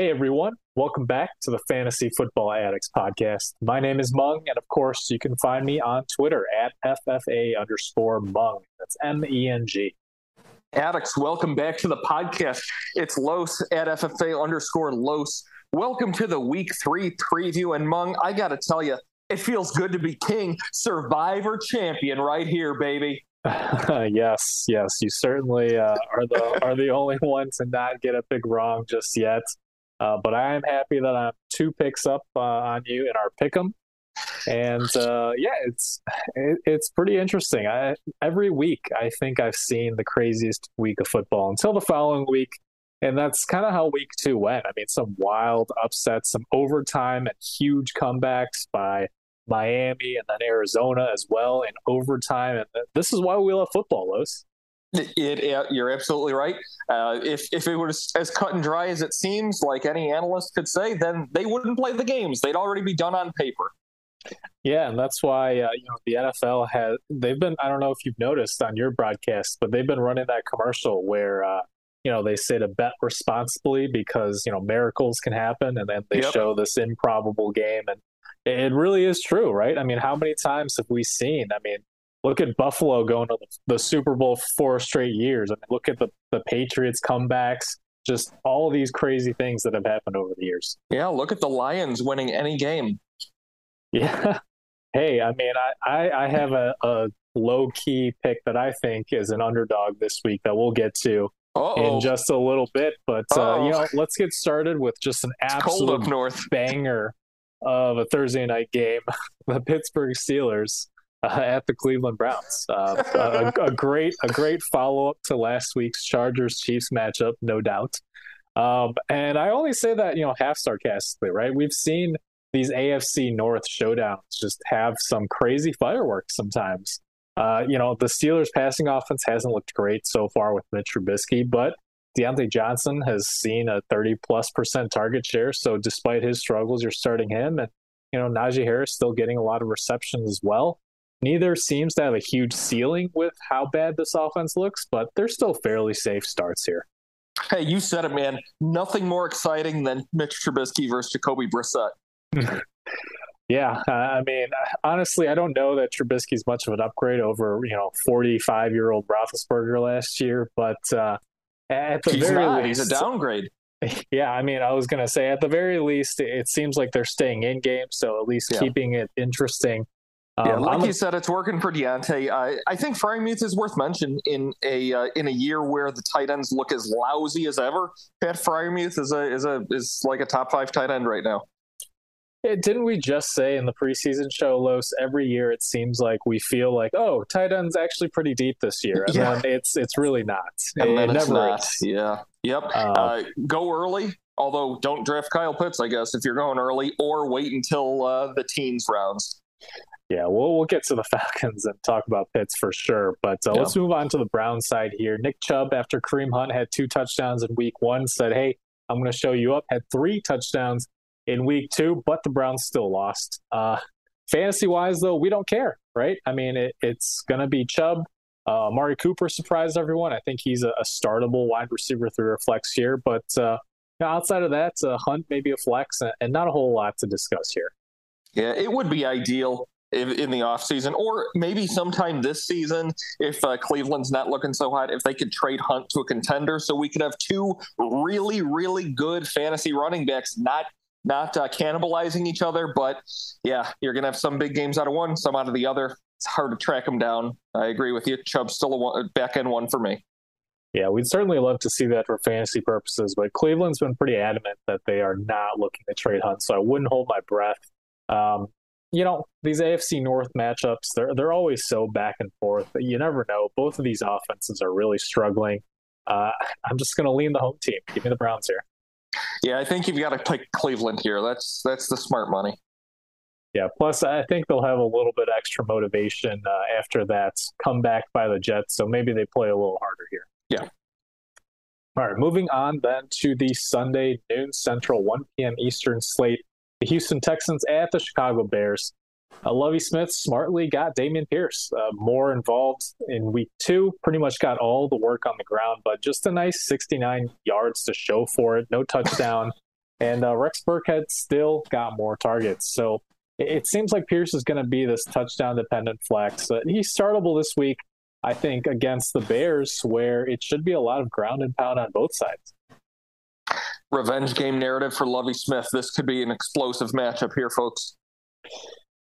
Hey everyone, welcome back to the Fantasy Football Addicts podcast. My name is Meng, and of course, you can find me on Twitter at FFA underscore Meng. That's M E N G. Addicts, welcome back to the podcast. It's Los at FFA underscore Los. Welcome to the week three preview. And Meng, I got to tell you, it feels good to be king, survivor champion right here, baby. yes, yes, you certainly uh, are the are the only one to not get a pick wrong just yet. Uh, but I am happy that I'm two picks up uh, on you in our pick 'em, and uh, yeah, it's it, it's pretty interesting. I, every week, I think I've seen the craziest week of football until the following week, and that's kind of how week two went. I mean, some wild upsets, some overtime, and huge comebacks by Miami and then Arizona as well in overtime. And this is why we love football, Los. It, it, you're absolutely right. Uh, if if it was as cut and dry as it seems, like any analyst could say, then they wouldn't play the games. They'd already be done on paper. Yeah, and that's why uh, you know the NFL has. They've been. I don't know if you've noticed on your broadcast, but they've been running that commercial where uh, you know they say to bet responsibly because you know miracles can happen, and then they yep. show this improbable game, and it really is true, right? I mean, how many times have we seen? I mean, look at Buffalo going to the, Super Bowl four straight years. I mean, look at the, the Patriots comebacks, just all these crazy things that have happened over the years. Yeah, look at the Lions winning any game. Yeah. Hey, I mean, I, I, I have a, a low key pick that I think is an underdog this week that we'll get to Uh-oh. in just a little bit. But, uh, you know, let's get started with just an absolute north. banger of a Thursday night game, the Pittsburgh Steelers uh, at the Cleveland Browns. Uh, a, a, great, a great follow up to last week's Chargers Chiefs matchup, no doubt. Um, and I only say that you know half sarcastically, right? We've seen these AFC North showdowns just have some crazy fireworks sometimes. Uh, you know, the Steelers' passing offense hasn't looked great so far with Mitch Trubisky, but Diontae Johnson has seen a 30 plus percent target share. So despite his struggles, you're starting him. And, you know, Najee Harris still getting a lot of receptions as well. Neither seems to have a huge ceiling with how bad this offense looks, but they're still fairly safe starts here. Hey, you said it, man. Nothing more exciting than Mitch Trubisky versus Jacoby Brissett. yeah, I mean, honestly, I don't know that Trubisky's much of an upgrade over you know 45 year old Roethlisberger last year, but uh, at the he's very not. least, he's a downgrade. Yeah, I mean, I was going to say at the very least, it seems like they're staying in game, so at least yeah. keeping it interesting. Yeah, um, like I'm you said, it's working for Diontae. I, I think Freiermuth is worth mention in a uh, in a year where the tight ends look as lousy as ever. Pat Freiermuth is a is a is like a top five tight end right now. Yeah, didn't we just say in the preseason show, Los? Every year it seems like we feel like, oh, tight end's actually pretty deep this year, and yeah. then it's it's really not. And it, it's not. Is. Yeah. Yep. Uh, uh, go early. Although, don't draft Kyle Pitts, I guess, if you're going early, or wait until uh, the teens rounds. Yeah, we'll we'll get to the Falcons and talk about Pitts for sure. But uh, yeah. let's move on to the Brown side here. Nick Chubb, after Kareem Hunt had two touchdowns in Week One, said, "Hey, I'm going to show you up." Had three touchdowns in week two, but the Browns still lost. Uh, fantasy wise, though, we don't care, right? I mean, it, it's going to be Chubb. Uh, Amari Cooper surprised everyone. I think he's a, a startable wide receiver through a flex here, but uh, outside of that, uh, Hunt maybe a flex, and, and not a whole lot to discuss here. Yeah, it would be ideal if, in the offseason or maybe sometime this season if uh, Cleveland's not looking so hot, if they could trade Hunt to a contender so we could have two really, really good fantasy running backs, not not uh, cannibalizing each other. But yeah, you're to have some big games out of one, some out of the other. It's hard to track them down. I agree with you. Chubb's still a one, back end one for me. Yeah, we'd certainly love to see that for fantasy purposes, but Cleveland's been pretty adamant that they are not looking to trade Hunt, so I wouldn't hold my breath. Um, you know, these AFC North matchups, they're they're always so back and forth. You never know. Both of these offenses are really struggling. Uh, I'm just going to lean the home team. Give me the Browns here. Yeah, I think you've got to pick Cleveland here. That's that's the smart money. Yeah. Plus, I think they'll have a little bit extra motivation uh, after that comeback by the Jets. So maybe they play a little harder here. Yeah. All right. Moving on then to the Sunday noon Central, 1 p.m. Eastern slate. The Houston Texans at the Chicago Bears. Uh, Lovie Smith smartly got Dameon Pierce uh, more involved in week two, pretty much got all the work on the ground, but just a nice 69 yards to show for it. No touchdown. and uh, Rex Burkhead still got more targets. So it, it seems like Pierce is going to be this touchdown dependent flex. Uh, he's startable this week, I think, against the Bears, where it should be a lot of ground and pound on both sides. Revenge game narrative for Lovie Smith. This could be an explosive matchup here, folks.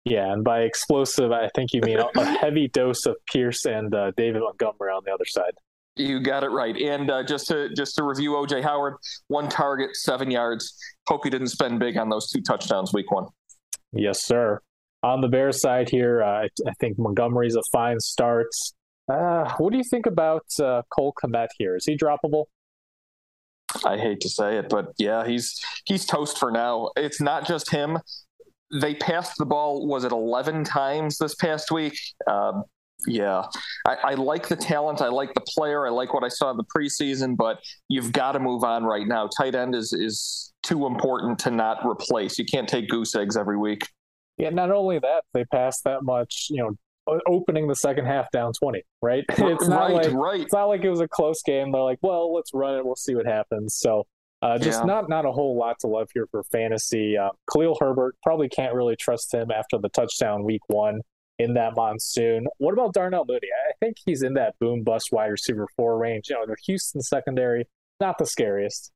Yeah, and by explosive, I think you mean a, heavy dose of Pierce and uh, David Montgomery on the other side. You got it right. And uh, just to just to review, OJ Howard, one target, seven yards. Hope he didn't spend big on those two touchdowns week one. Yes, sir. On the Bears side here, uh, I, I, think Montgomery's a fine start. Uh, what do you think about uh, Cole Kmet here? Is he droppable? I hate to say it, but yeah, he's he's toast for now. It's not just him. They passed the ball. Was it eleven times this past week? Um, yeah, I, I, like the talent. I like the player. I like what I saw in the preseason, but you've got to move on right now. Tight end is is too important to not replace. You can't take goose eggs every week. Yeah, not only that, they passed that much. You know, opening the second half down twenty. Right? It's not right, like right. it's not like it was a close game. They're like, well, let's run it. We'll see what happens. So. Uh, just yeah. not not a whole lot to love here for fantasy. Uh, Khalil Herbert probably can't really trust him after the touchdown week one in that monsoon. What about Darnell Mooney I think he's in that boom bust wide receiver four range. You know, the Houston secondary, not the scariest.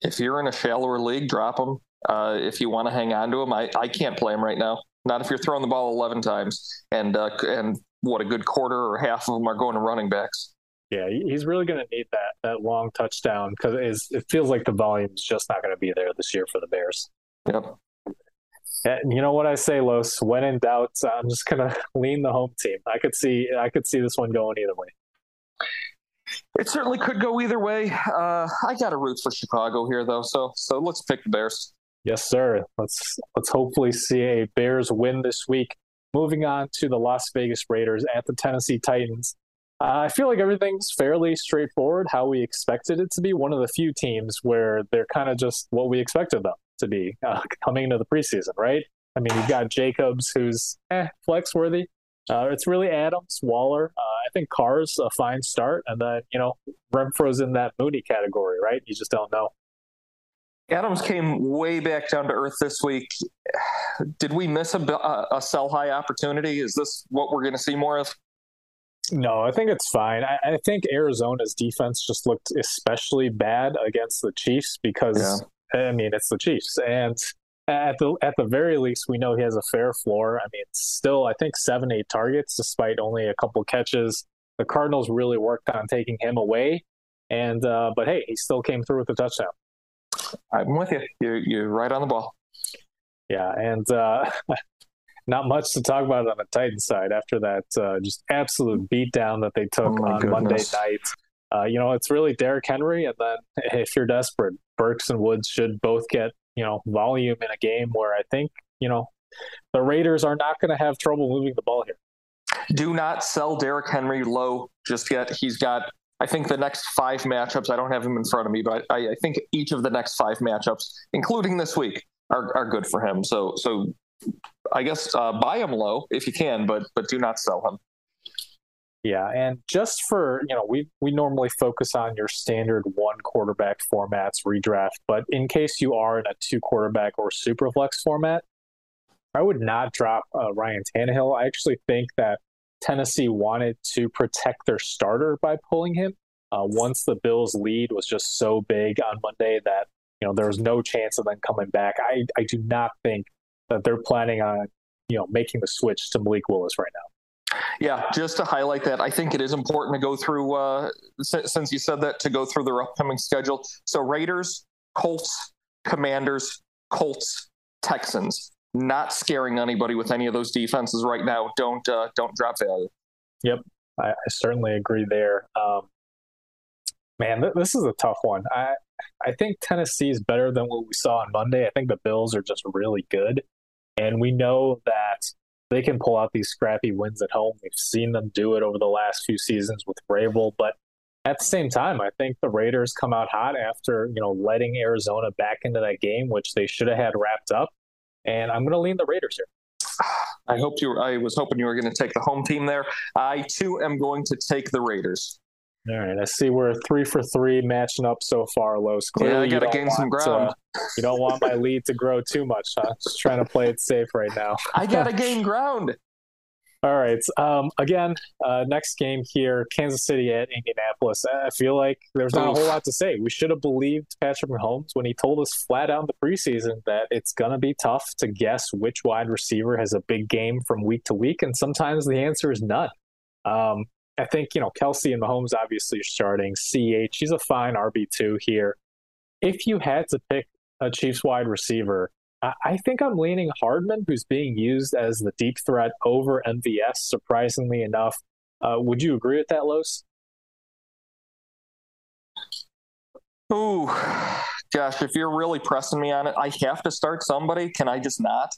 If you're in a shallower league, drop him. Uh, if you want to hang on to him, I, I can't play him right now. Not if you're throwing the ball 11 times and uh, and what a good quarter or half of them are going to running backs. Yeah, he's really going to need that that long touchdown because it feels like the volume is just not going to be there this year for the Bears. Yep. And you know what I say, Los? When in doubt, I'm just gonna lean the home team. I could see, I could see this one going either way. It certainly could go either way. Uh, I got a root for Chicago here, though, so so let's pick the Bears. Yes, sir. Let's let's hopefully see a Bears win this week. Moving on to the Las Vegas Raiders at the Tennessee Titans. Uh, I feel like everything's fairly straightforward, how we expected it to be. One of the few teams where they're kind of just what we expected them to be uh, coming into the preseason, right? I mean, you've got Jacobs, who's eh, flex worthy. Uh, it's really Adams, Waller. Uh, I think Carr's a fine start, and then you know Renfrow's in that Mooney category, right? You just don't know. Adams came way back down to earth this week. Did we miss a, a sell high opportunity? Is this what we're going to see more of? No, I think it's fine. I, I, think Arizona's defense just looked especially bad against the Chiefs because I mean, it's the Chiefs, and at the at the very least, we know he has a fair floor. I mean, still, I think seven, eight targets, despite only a couple catches. The Cardinals really worked on taking him away, and uh, but hey, he still came through with a touchdown. I'm with you. You're you're right on the ball. Yeah, and uh, not much to talk about on the Titans side after that uh, just absolute beatdown that they took oh on goodness. Monday night. Uh, you know, it's really Derrick Henry, and then if you're desperate, Burks and Woods should both get you know volume in a game where I think you know the Raiders are not going to have trouble moving the ball here. Do not sell Derrick Henry low just yet. He's got I think the next five matchups. I don't have him in front of me, but I, I think each of the next five matchups, including this week, are, are good for him. So so I guess uh, buy him low if you can, but but do not sell him. Yeah, and just for you know, we we normally focus on your standard one quarterback formats redraft, but in case you are in a two quarterback or super flex format, I would not drop uh, Ryan Tannehill. I actually think that Tennessee wanted to protect their starter by pulling him. Uh, once the Bills' lead was just so big on Monday that you know there was no chance of them coming back. I I do not think that they're planning on you know making the switch to Malik Willis right now. Yeah, just to highlight that, I think it is important to go through, uh, since you said that, to go through their upcoming schedule. So Raiders, Colts, Commanders, Colts, Texans. Not scaring anybody with any of those defenses right now. Don't uh, don't drop value. Yep, I, I certainly agree there. Um, man, th- this is a tough one. I I think Tennessee is better than what we saw on Monday. I think the Bills are just really good, and we know that they can pull out these scrappy wins at home. We've seen them do it over the last few seasons with Vrabel, but at the same time, I think the Raiders come out hot after you know letting Arizona back into that game, which they should have had wrapped up. And I'm going to lean the Raiders here. I hoped you. Were, I was hoping you were going to take the home team there. I too am going to take the Raiders. All right, I see we're three for three matching up so far, Los. Clearly, yeah, I got to gain some ground. Uh, you don't want my lead to grow too much, huh? Just trying to play it safe right now. I got to gain ground. All right. Um, again, uh, next game here, Kansas City at Indianapolis. I feel like there's not Oof. a whole lot to say. We should have believed Patrick Mahomes when he told us flat out in the preseason that it's going to be tough to guess which wide receiver has a big game from week to week, and sometimes the answer is none. Um, I think you know Kelce and Mahomes obviously are starting. CH, he's a fine RB two here. If you had to pick a Chiefs wide receiver, I think I'm leaning Hardman, who's being used as the deep threat over MVS, surprisingly enough. Uh, would you agree with that, Los? Ooh, gosh, if you're really pressing me on it, I have to start somebody. Can I just not?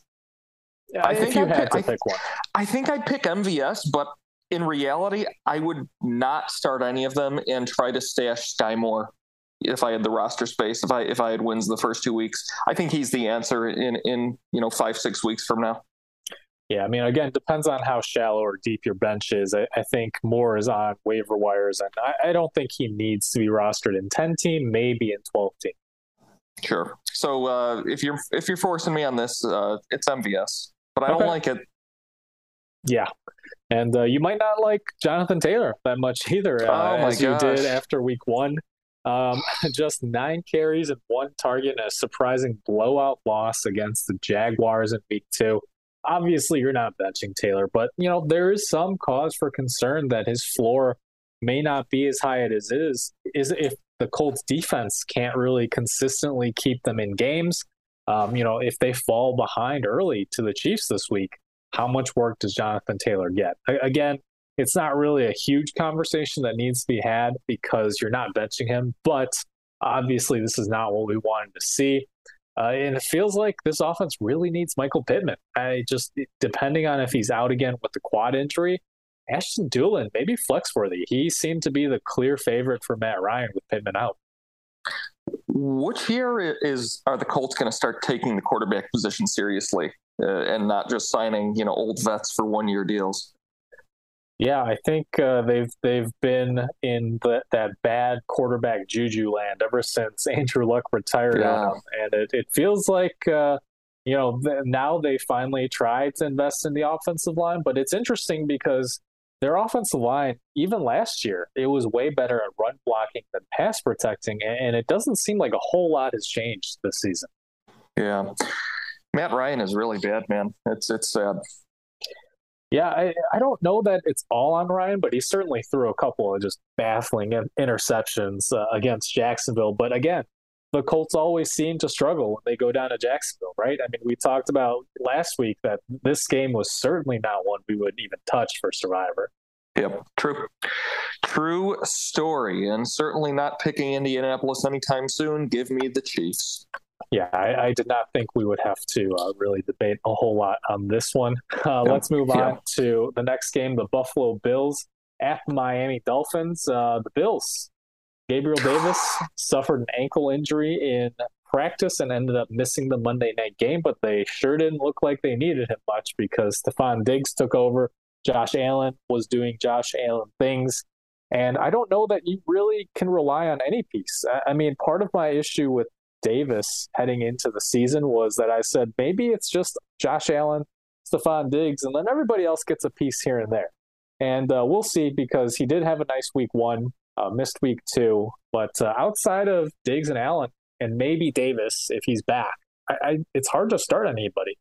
Yeah, I think you I'd had pick, to pick one. I think I'd pick MVS, but in reality, I would not start any of them and try to stash Skyy Moore if I had the roster space, if I if I had wins the first two weeks. I think he's the answer in in you know five six weeks from now. Yeah, I mean, again, depends on how shallow or deep your bench is. I, I think Moore is on waiver wires, and I, I, don't think he needs to be rostered in ten team, maybe in twelve team. Sure. So uh, if you're if you're forcing me on this, uh, it's MVS, but I okay. don't like it. Yeah, and uh, you might not like Jonathan Taylor that much either, uh, oh as gosh. you did after week one. Um, just nine carries and one target and a surprising blowout loss against the Jaguars in week two. Obviously, you're not benching Taylor, but you know there is some cause for concern that his floor may not be as high as it is. Is if the Colts defense can't really consistently keep them in games. Um, you know, if they fall behind early to the Chiefs this week, how much work does Jonathan Taylor get? Again, it's not really a huge conversation that needs to be had because you're not benching him. But obviously, this is not what we wanted to see. Uh, and it feels like this offense really needs Michael Pittman. I just, depending on if he's out again with the quad injury, Ashton Dulin, maybe flex worthy. He seemed to be the clear favorite for Matt Ryan with Pittman out. Which year is are the Colts going to start taking the quarterback position seriously uh, and not just signing you know old vets for one year deals? Yeah, I think uh, they've they've been in the, that bad quarterback juju land ever since Andrew Luck retired yeah. on them, and it, it feels like uh, you know th- now they finally tried to invest in the offensive line. But it's interesting because their offensive line, even last year, it was way better at run blocking than pass protecting, and, and it doesn't seem like a whole lot has changed this season. Yeah, Matt Ryan is really bad, man. It's it's sad. Yeah, I, I don't know that it's all on Ryan, but he certainly threw a couple of just baffling interceptions uh, against Jacksonville. But again, the Colts always seem to struggle when they go down to Jacksonville, right? I mean, we talked about last week that this game was certainly not one we wouldn't even touch for Survivor. Yep, true. True story, and certainly not picking Indianapolis anytime soon. Give me the Chiefs yeah, I, I, did not think we would have to uh, really debate a whole lot on this one. Uh. Let's move yeah. on to the next game the Buffalo Bills at Miami Dolphins. Uh, the Bills, Gabriel Davis suffered an ankle injury in practice and ended up missing the Monday night game, but they sure didn't look like they needed him much because Stefon Diggs took over. Josh Allen was doing Josh Allen things. And I don't know that you really can rely on any piece. I mean, part of my issue with Davis heading into the season was that I said maybe it's just Josh Allen, Stefon Diggs, and then everybody else gets a piece here and there. And uh, we'll see because he did have a nice week one, uh, missed week two. But uh, outside of Diggs and Allen, and maybe Davis if he's back, I, I, it's hard to start anybody.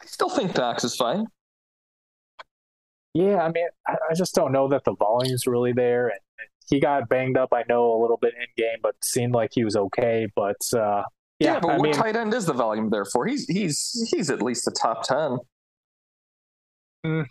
I still think Dax is fine. Yeah, I mean, I, I just don't know that the volume's really there, and he got banged up, I know, a little bit in game, but seemed like he was okay. But uh, yeah, yeah, but I what mean, tight end is the volume there for? He's he's he's at least a top ten. Mm,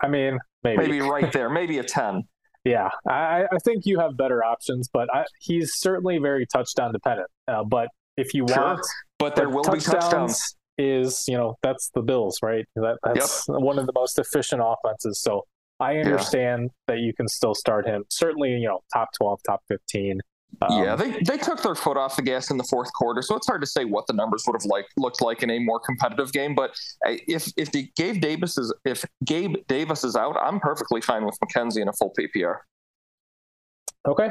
I mean, maybe maybe right there, maybe a ten. Yeah, I, I think you have better options, but I, he's certainly very touchdown dependent. Uh, but if you sure, want, but there will touchdowns, be touchdowns. Is you know that's the Bills, right? That, that's yep. one of the most efficient offenses. So I understand yeah. that you can still start him. Certainly, you know, top 12, top 15. Um, yeah, they, they took their foot off the gas in the fourth quarter, so it's hard to say what the numbers would have like looked like in a more competitive game. But uh, if if the Gabe Davis is if Gabe Davis is out, I'm perfectly fine with McKenzie in a full PPR. Okay.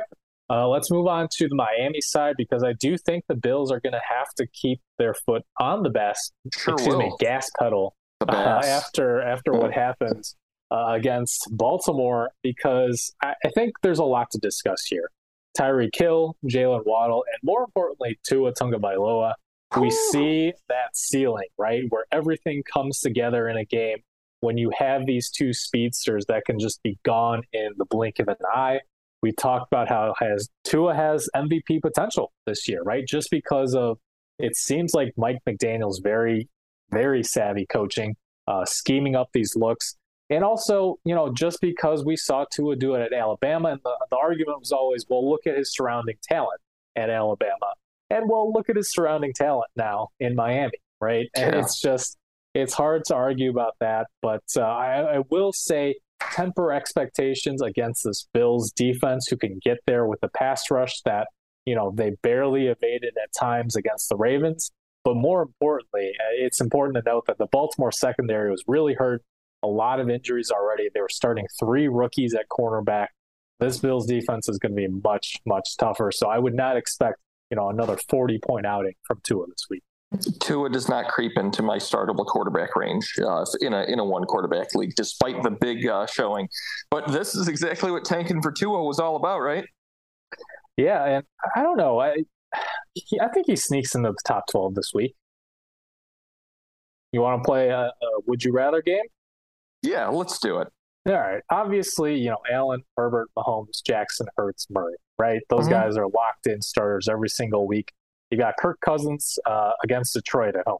Uh, let's move on to the Miami side because I do think the Bills are going to have to keep their foot on the best, sure excuse will. me, gas pedal uh, after after what happens uh, against Baltimore because I, I, think there's a lot to discuss here. Tyreek Hill, Jalen Waddle, and more importantly, Tua Tagovailoa. We see that ceiling, right, where everything comes together in a game when you have these two speedsters that can just be gone in the blink of an eye. We talked about how has Tua has MVP potential this year, right? Just because of it seems like Mike McDaniel's very, very savvy coaching, uh, scheming up these looks. And also, you know, just because we saw Tua do it at Alabama, and the, the argument was always, well, look at his surrounding talent at Alabama. And well, look at his surrounding talent now in Miami, right? And yeah. it's just, it's hard to argue about that. But uh, I, I will say, temper expectations against this Bills defense who can get there with the pass rush that, you know, they barely evaded at times against the Ravens. But more importantly, uh, it's important to note that the Baltimore secondary was really hurt a lot of injuries already. They were starting three rookies at cornerback. This Bills defense is going to be much, much tougher. So I would not expect, you know, another 40 point outing from Tua this week. Tua does not creep into my startable quarterback range uh, in a in a one quarterback league, despite the big uh, showing. But this is exactly what tanking for Tua was all about, right? Yeah, and I don't know. I he, I think he sneaks into the top twelve this week. You want to play a, a would you rather game? Yeah, let's do it. All right. Obviously, you know, Allen, Herbert, Mahomes, Jackson, Hurts, Murray, right? Those mm-hmm. guys are locked in starters every single week. You got Kirk Cousins uh, against Detroit at home.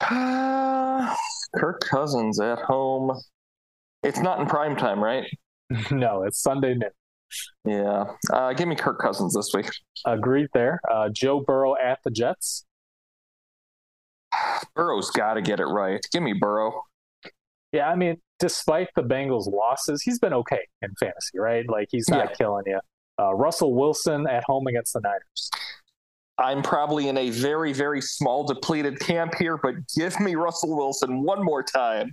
Uh, Kirk Cousins at home. It's not in prime time, right? no, it's Sunday noon. Yeah. Uh, give me Kirk Cousins this week. Agreed there. Uh, Joe Burrow at the Jets. Burrow's got to get it right. Give me Burrow. Yeah, I mean, despite the Bengals' losses, he's been okay in fantasy, right? Like he's not yeah. killing you. Uh, Russell Wilson at home against the Niners. I'm probably in a very, very small depleted camp here, but give me Russell Wilson one more time.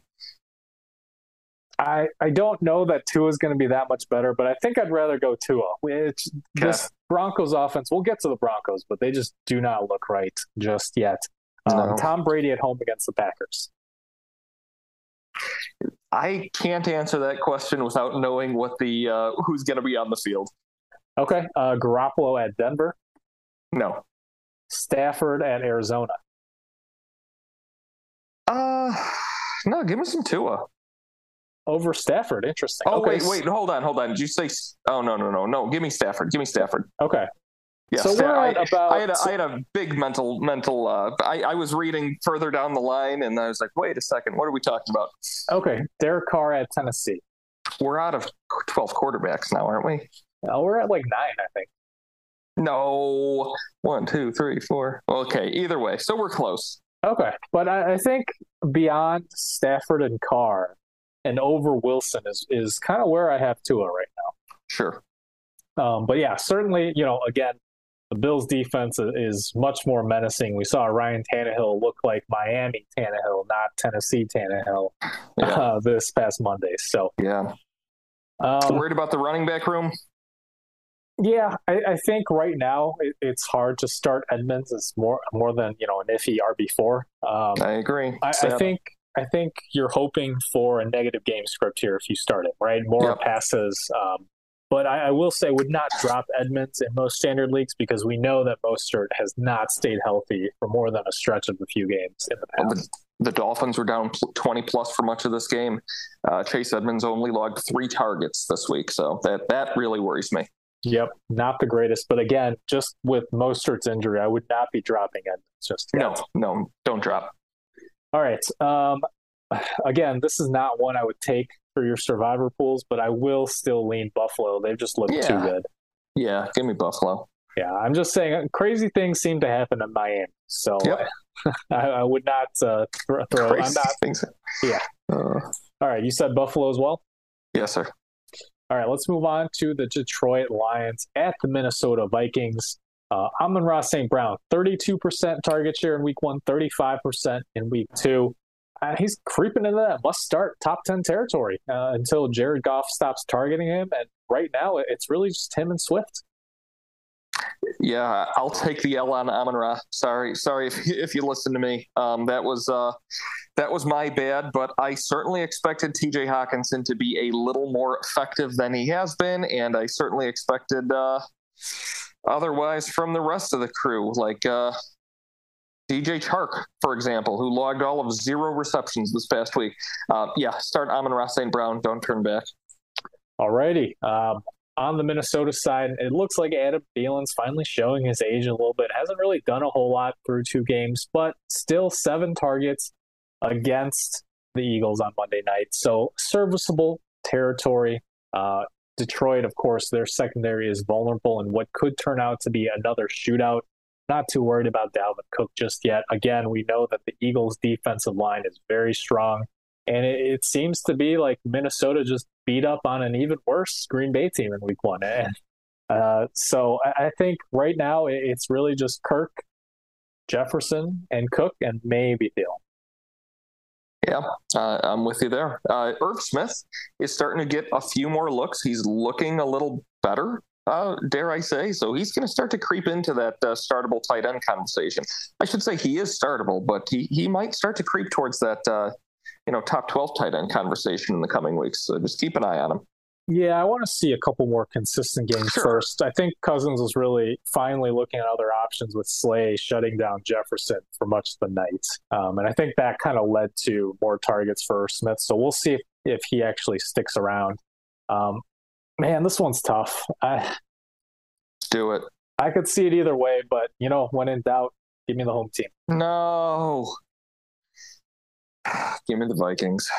I, I don't know that Tua is going to be that much better, but I think I'd rather go Tua. Which this Broncos offense, we'll get to the Broncos, but they just do not look right just yet. Um, no. Tom Brady at home against the Packers. I can't answer that question without knowing what the uh, who's going to be on the field. Okay, uh, Garoppolo at Denver. No. Stafford at Arizona. Uh, no. Give me some Tua. Over Stafford, interesting. Oh okay. wait, wait, hold on, hold on. Did you say? Oh no, no, no, no. Give me Stafford. Give me Stafford. Okay. Yes, so we're I, about. I had, a, I had a big mental mental. Uh, I, I was reading further down the line, and I was like, "Wait a second, what are we talking about?" Okay, Derek Carr at Tennessee. We're out of twelve quarterbacks now, aren't we? No, we're at like nine, I think. No, one, two, three, four. Okay, either way, so we're close. Okay, but I, I think beyond Stafford and Carr, and over Wilson is is kind of where I have Tua right now. Sure. Um, but yeah, certainly, you know, again, the Bills defense is much more menacing. We saw Ryan Tannehill look like Miami Tannehill, not Tennessee Tannehill, yeah. uh, this past Monday. So yeah, um, worried about the running back room. Yeah, I, I think right now it, it's hard to start Edmonds. It's more more than you know an iffy RB four. Um, I agree. I, I, think I think you're hoping for a negative game script here if you start it right. More yep. passes, um, but I, I, will say, would not drop Edmonds in most standard leagues because we know that Mostert has not stayed healthy for more than a stretch of a few games in the past. Well, the, the, Dolphins were down 20 plus for much of this game. Uh, Chase Edmonds only logged three targets this week, so that that really worries me. Yep, not the greatest, but again, just with Mostert's injury, I would not be dropping Edmonds just yet. No, no, don't drop. All right. Um, again, this is not one I would take for your survivor pools, but I will still lean Buffalo. They've just looked yeah. too good. Yeah, give me Buffalo. Yeah, I'm just saying crazy things seem to happen in Miami. So yep. I, I, would not uh, throw. Crazy I'm not. Things. Yeah. Uh, All right, you said Buffalo as well. Yes, sir. All right, let's move on to the Detroit Lions at the Minnesota Vikings. Uh, Amon-Ra St. Brown, 32% target share in week one, 35% in week two. Uh, he's creeping into that must start top 10 territory uh, until Jared Goff stops targeting him. And right now, it's really just him and Swift. Yeah, I'll take the L on Amon Ra. Sorry, sorry if if you listen to me. Um, that was uh, that was my bad, but I certainly expected T.J. Hockenson to be a little more effective than he has been, and I certainly expected uh, otherwise from the rest of the crew, like uh, DJ Chark, for example, who logged all of zero receptions this past week. Uh, yeah, start Amon Ra St. Brown. Don't turn back. Alrighty. Um, on the Minnesota side, it looks like Adam Thielen's finally showing his age a little bit. Hasn't really done a whole lot through two games, but still seven targets against the Eagles on Monday night. So serviceable territory. Uh, Detroit, of course, their secondary is vulnerable in what could turn out to be another shootout. Not too worried about Dalvin Cook just yet. Again, we know that the Eagles' defensive line is very strong. And it, it seems to be like Minnesota just beat up on an even worse Green Bay team in week one. And uh, so I, I think right now it's really just Kirk, Jefferson, and Cook, and maybe Thiel. Yeah, uh, I'm with you there. Uh, Irv Smith is starting to get a few more looks. He's looking a little better uh, dare I say. So he's going to start to creep into that uh, startable tight end conversation. I should say he is startable, but he, he might start to creep towards that, uh, you know, top 12 tight end conversation in the coming weeks. So just keep an eye on him. Yeah, I want to see a couple more consistent games sure. first. I think Cousins was really finally looking at other options with Slay shutting down Jefferson for much of the night. Um, and I think that kind of led to more targets for Smith. So we'll see if, if he actually sticks around. Um, Man, this one's tough. I do it. I could see it either way, but you know, when in doubt, give me the home team. No. Give me the Vikings.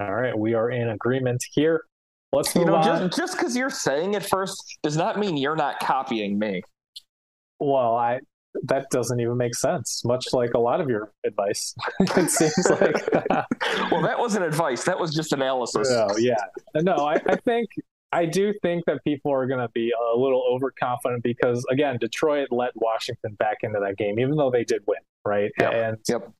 All right, we are in agreement here. Let's move you know, on. Just because you're saying it first does not mean you're not copying me. Well, I that doesn't even make sense. Much like a lot of your advice, it seems like. well, that wasn't advice. That was just analysis. Oh yeah, no, I, I think I do think that people are going to be a little overconfident because, again, Detroit let Washington back into that game, even though they did win, right? Yep. And yep.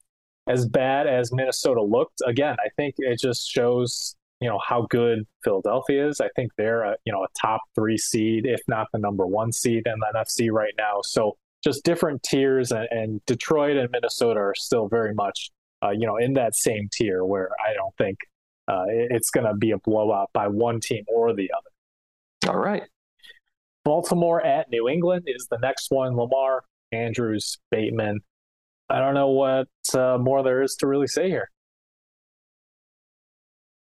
as bad as Minnesota looked, again, I think it just shows you know how good Philadelphia is. I think they're a you know a top three seed, if not the number one seed in the NFC right now. So just different tiers, and, and Detroit and Minnesota are still very much uh, you know in that same tier where I don't think uh, it's going to be a blowout by one team or the other. All right. Baltimore at New England is the next one. Lamar, Andrews, Bateman. I don't know what uh, more there is to really say here.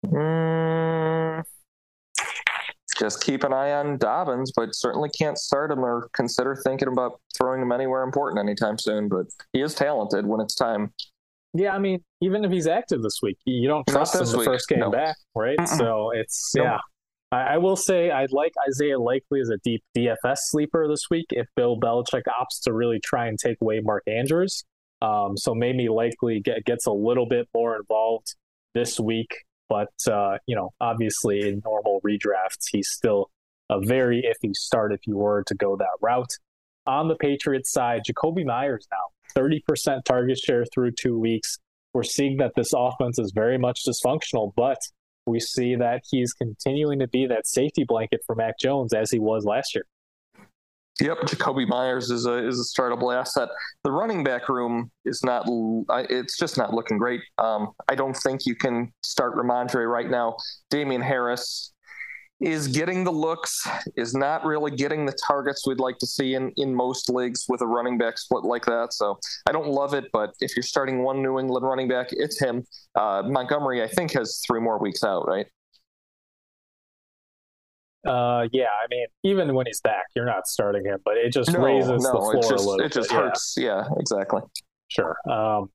Mm, just keep an eye on Dobbins, but certainly can't start him or consider thinking about throwing him anywhere important anytime soon. But he is talented when it's time. Yeah, I mean, even if he's active this week, you don't trust him the week. first game no. back, right? Mm-mm. So it's no. yeah. I, I, will say I'd like Isaiah Likely as a deep DFS sleeper this week if Bill Belichick opts to really try and take away Mark Andrews. Um, so maybe Likely get, gets a little bit more involved this week, but uh, you know, obviously in normal redrafts, he's still a very iffy start if you were to go that route. On the Patriots side, Jakobi Myers now 30% target share through two weeks. We're seeing that this offense is very much dysfunctional, but we see that he's continuing to be that safety blanket for Mac Jones as he was last year. Yep, Jakobi Myers is a is a startable asset. The running back room is not. It's just not looking great. Um, I don't think you can start Rhamondre right now. Damien Harris is getting the looks, is not really getting the targets we'd like to see in, in most leagues with a running back split like that. So I don't love it, but if you're starting one New England running back, it's him. Uh, Montgomery, I think, has three more weeks out, right? Uh, yeah, I mean, even when he's back, you're not starting him, but it just no, raises no, the floor it just, a little. It just bit, hurts. Yeah. yeah, exactly. Sure. Um,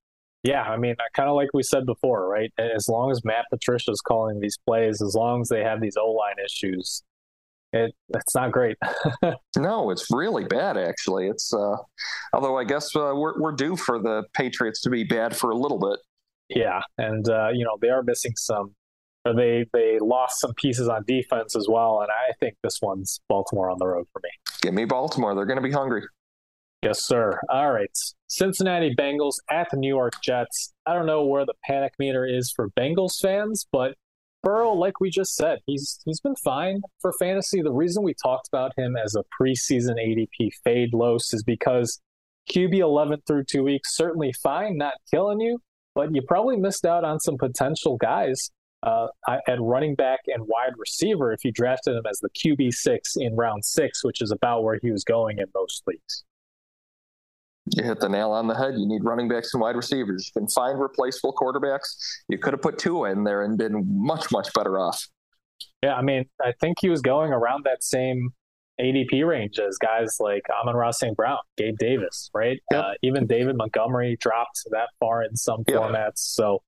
yeah, I mean, kind of like we said before, right? As long as Matt Patricia is calling these plays, as long as they have these O line issues, it it's not great. no, it's really bad. Actually, it's uh, although I guess uh, we're we're due for the Patriots to be bad for a little bit. Yeah, and uh, you know they are missing some. They they lost some pieces on defense as well, and I think this one's Baltimore on the road for me. Give me Baltimore. They're going to be hungry. Yes, sir. All right. Cincinnati Bengals at the New York Jets. I don't know where the panic meter is for Bengals fans, but Burrow, like we just said, he's he's been fine for fantasy. The reason we talked about him as a preseason ADP fade los is because QB 11 through two weeks certainly fine, not killing you, but you probably missed out on some potential guys uh, at running back and wide receiver if you drafted him as the QB six in round six, which is about where he was going in most leagues. You hit the nail on the head. You need running backs and wide receivers. You can find replaceable quarterbacks. You could have put Tua in there and been much, much better off. Yeah, I mean, I think he was going around that same ADP range as guys like Amon-Ra St. Brown, Gabe Davis, right? Yep. Uh, even David Montgomery dropped that far in some yep. formats. So,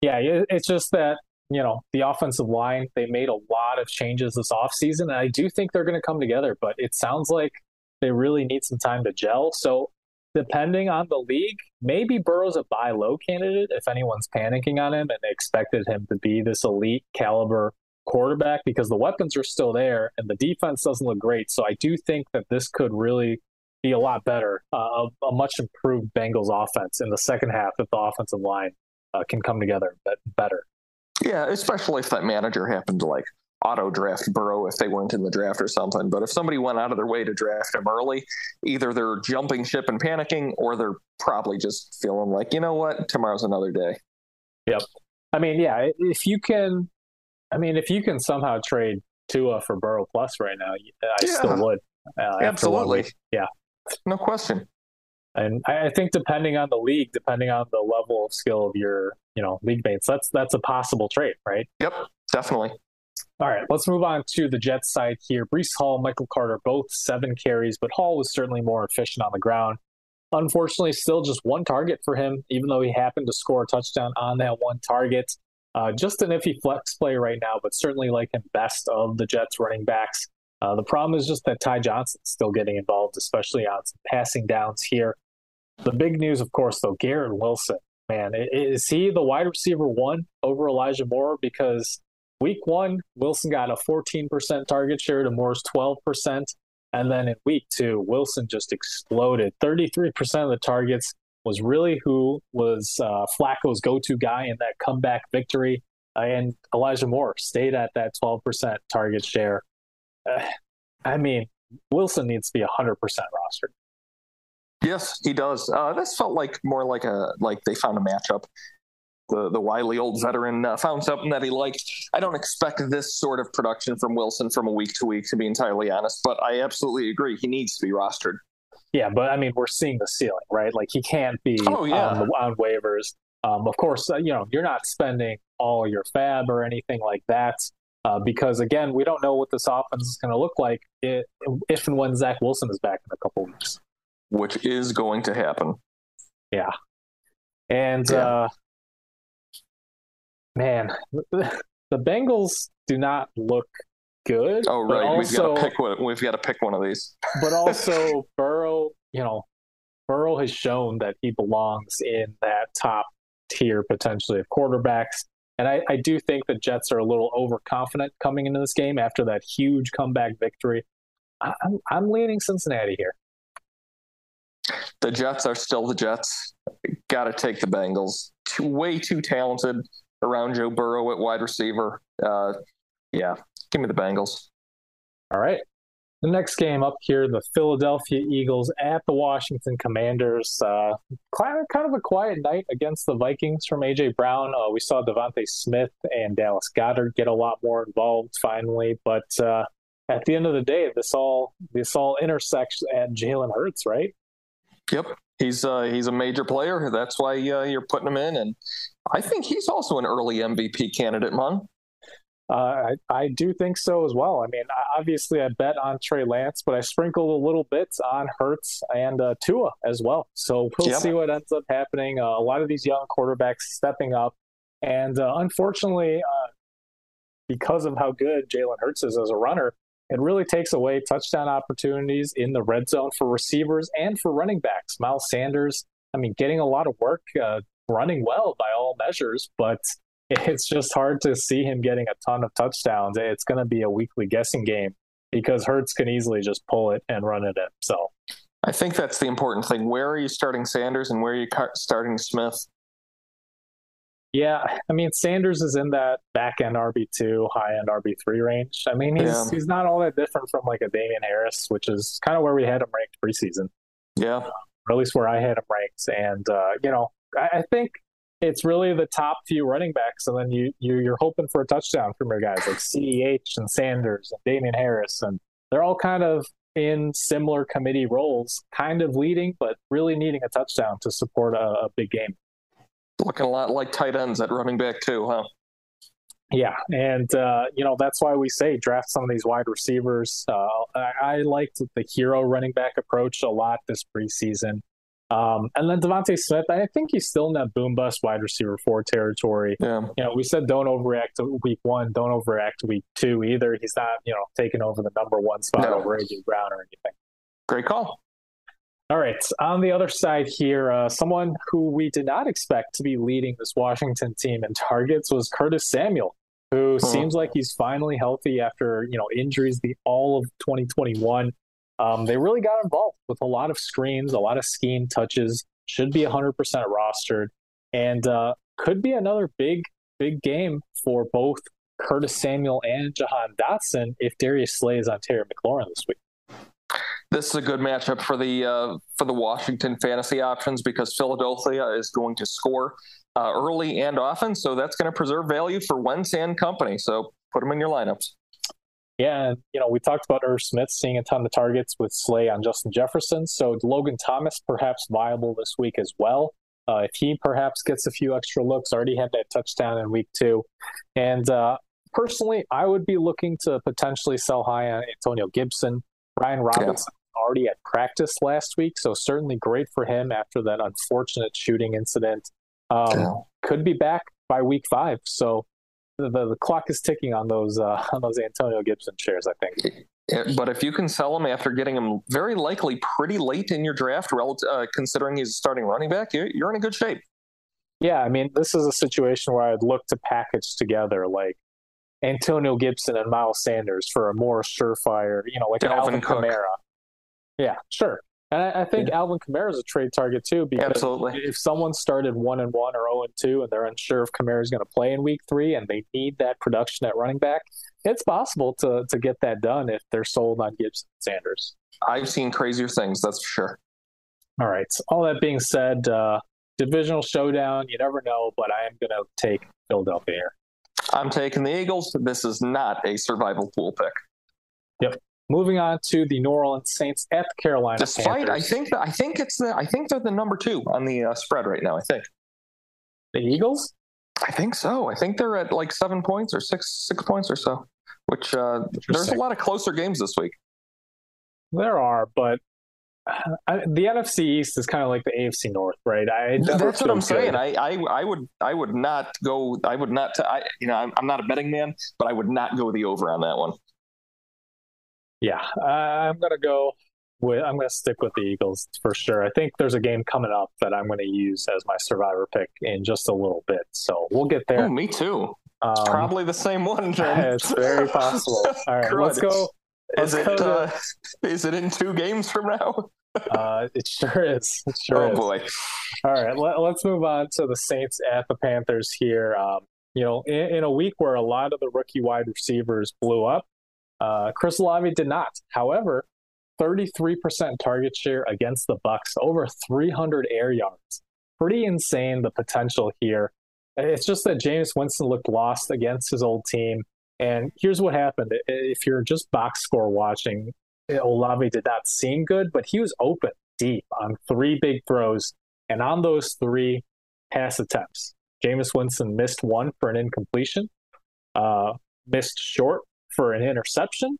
yeah, it's just that, you know, the offensive line, they made a lot of changes this offseason, and I do think they're going to come together, but it sounds like they really need some time to gel. So, depending on the league, maybe Burrow's a buy low candidate if anyone's panicking on him and they expected him to be this elite caliber quarterback because the weapons are still there and the defense doesn't look great. So I do think that this could really be a lot better, uh, a, a, much improved Bengals offense in the second half if the offensive line uh, can come together better. Yeah, especially if that manager happened to like auto draft Burrow if they weren't in the draft or something. But if somebody went out of their way to draft him early, either they're jumping ship and panicking or they're probably just feeling like, you know what, tomorrow's another day. Yep. I mean, yeah, if you can I mean, if you can somehow trade Tua for Burrow plus right now, I yeah. still would. Uh, Absolutely. Yeah. No question. And I, I think depending on the league, depending on the level of skill of your, you know, league mates, that's that's a possible trade, right? Yep, definitely. All right, let's move on to the Jets side here. Breece Hall, Michael Carter, both seven carries, but Hall was certainly more efficient on the ground. Unfortunately, still just one target for him, even though he happened to score a touchdown on that one target. Uh, just an iffy flex play right now, but certainly like him best of the Jets running backs. Uh, the problem is just that Ty Johnson's still getting involved, especially on some passing downs here. The big news, of course, though, Garrett Wilson. Man, is he the wide receiver one over Elijah Moore? Because week one, Wilson got a 14% target share to Moore's 12%. And then in week two, Wilson just exploded 33% of the targets, was really who was uh, Flacco's go-to guy in that comeback victory. And Elijah Moore stayed at that 12% target share. Uh, I mean, Wilson needs to be 100% rostered. Yes, he does. Uh, this felt like more like a like they found a matchup. The the wily old veteran uh, found something that he liked. I don't expect this sort of production from Wilson from a week to week, to be entirely honest. But I absolutely agree. He needs to be rostered. Yeah, but I mean, we're seeing the ceiling, right? Like he can't be oh, yeah. on, on waivers. Um, of course, uh, you know you're not spending all your fab or anything like that uh, because again, we don't know what this offense is going to look like if, if and when Zach Wilson is back in a couple weeks, which is going to happen. Yeah, and yeah. Uh, man, the Bengals do not look good. Oh right, also, we've got to pick one. We've got to pick one of these. but also, Burrow, you know, Burrow has shown that he belongs in that top tier potentially of quarterbacks. And I, I do think the Jets are a little overconfident coming into this game after that huge comeback victory. I'm, I'm leaning Cincinnati here. The Jets are still the Jets. Got to take the Bengals. Too, way too talented around Joe Burrow at wide receiver. Uh, yeah, Give me the Bengals. All right. The next game up here, the Philadelphia Eagles at the Washington Commanders. Uh, kind, of, a quiet night against the Vikings from AJ Brown. Uh, we saw DeVonta Smith and Dallas Goedert get a lot more involved finally, but uh, at the end of the day, this all this all intersects at Jalen Hurts, right? Yep, he's uh, he's a major player. That's why uh, you're putting him in, and I think he's also an early MVP candidate, Mon. Uh, I, I do think so as well. I mean, obviously, I bet on Trey Lance, but I sprinkled a little bit on Hurts and uh, Tua as well. So we'll yep. see what ends up happening. Uh, a lot of these young quarterbacks stepping up, and uh, unfortunately, uh, because of how good Jalen Hurts is as a runner, it really takes away touchdown opportunities in the red zone for receivers and for running backs. Miles Sanders, I mean, getting a lot of work, uh, running well by all measures, but it's just hard to see him getting a ton of touchdowns. It's going to be a weekly guessing game because Hurts can easily just pull it and run it in. So, I think that's the important thing. Where are you starting Sanders and where are you starting Smith? Yeah, I mean Sanders is in that back end RB two, high end RB three range. I mean he's yeah. he's not all that different from like a Damien Harris, which is kind of where we had him ranked preseason. Yeah, or at least where I had him ranked. And uh, you know, I, think it's really the top few running backs, and then you, you you're hoping for a touchdown from your guys like Ceh and Sanders and Damien Harris, and they're all kind of in similar committee roles, kind of leading, but really needing a touchdown to support a, a big game. Looking a lot like tight ends at running back too, huh? Yeah, and uh, you know that's why we say draft some of these wide receivers. Uh, I, I liked the hero running back approach a lot this preseason. Um, and then DeVonta Smith, I think he's still in that boom bust wide receiver four territory. Yeah. You know, we said don't overreact to week one, don't overreact to week two either. He's not, you know, taking over the number one spot no. over AJ Brown or anything. Great call. All right. On the other side here, uh, someone who we did not expect to be leading this Washington team in targets was Curtis Samuel, who oh. seems like he's finally healthy after you know injuries the all of 2021. Um, they really got involved with a lot of screens, a lot of scheme touches. Should be 100% rostered, and uh, could be another big, big game for both Curtis Samuel and Jahan Dotson if Darius Slay is on Terry McLaurin this week this is a good matchup for the uh, for the Washington fantasy options because Philadelphia is going to score uh, early and often, so that's going to preserve value for Wentz and company. So put them in your lineups. Yeah, and you know we talked about Irv Smith seeing a ton of targets with Slay on Justin Jefferson, so Logan Thomas perhaps viable this week as well. Uh, if he perhaps gets a few extra looks, already had that touchdown in week two, and uh, personally, I would be looking to potentially sell high on Antonio Gibson. Brian Robinson yeah. already at practice last week, so certainly great for him after that unfortunate shooting incident. Um, yeah. Could be back by week five, so the, the clock is ticking on those uh, on those Antonio Gibson shares. I think. Yeah, but if you can sell him after getting him very likely pretty late in your draft, uh, considering he's starting running back, you're, you're in a good shape. Yeah, I mean, this is a situation where I'd look to package together like Antonio Gibson and Miles Sanders for a more surefire, you know, like Alvin, Alvin Kamara. Yeah, sure. And I, I think yeah. Alvin Kamara is a trade target too, because Absolutely. if someone started one and one or zero oh and two, and they're unsure if Kamara is going to play in week three, and they need that production at running back, it's possible to to get that done if they're sold on Gibson Sanders. I've seen crazier things, that's for sure. All right. So All that being said, uh, divisional showdown. You never know, but I am going to take Philadelphia here. I'm taking the Eagles. This is not a survival pool pick. Yep. Moving on to the New Orleans Saints at the Carolina. Despite, Panthers. I think, I think it's the, I think they're the number two on the uh, spread right now. I think the Eagles. I think so. I think they're at like seven points or six six points or so. Which uh, there's a lot of closer games this week. There are, but I, the NFC East is kind of like the AFC North, right? I that's what I'm good. saying. I, I, I would I would not go. I would not. I you know, I'm, I'm not a betting man, but I would not go the over on that one. Yeah, I'm gonna go with. I'm gonna stick with the Eagles for sure. I think there's a game coming up that I'm gonna use as my survivor pick in just a little bit. So we'll get there. Oh, me too. Um, Probably the same one. it's very possible. All right, let's go. Is it uh, is it in two games from now? uh, it sure is. It sure oh is. boy! All right, let, us move on to the Saints at the Panthers here. Um, you know, in, in, a week where a lot of the rookie wide receivers blew up, uh, Chris Olave did not. However, 33% target share against the Bucs, over 300 air yards. Pretty insane the potential here. It's just that Jameis Winston looked lost against his old team. And here's what happened. If you're just box score watching, Olave did not seem good, but he was open deep on three big throws. And on those three pass attempts, Jameis Winston missed one for an incompletion, uh, missed short for an interception.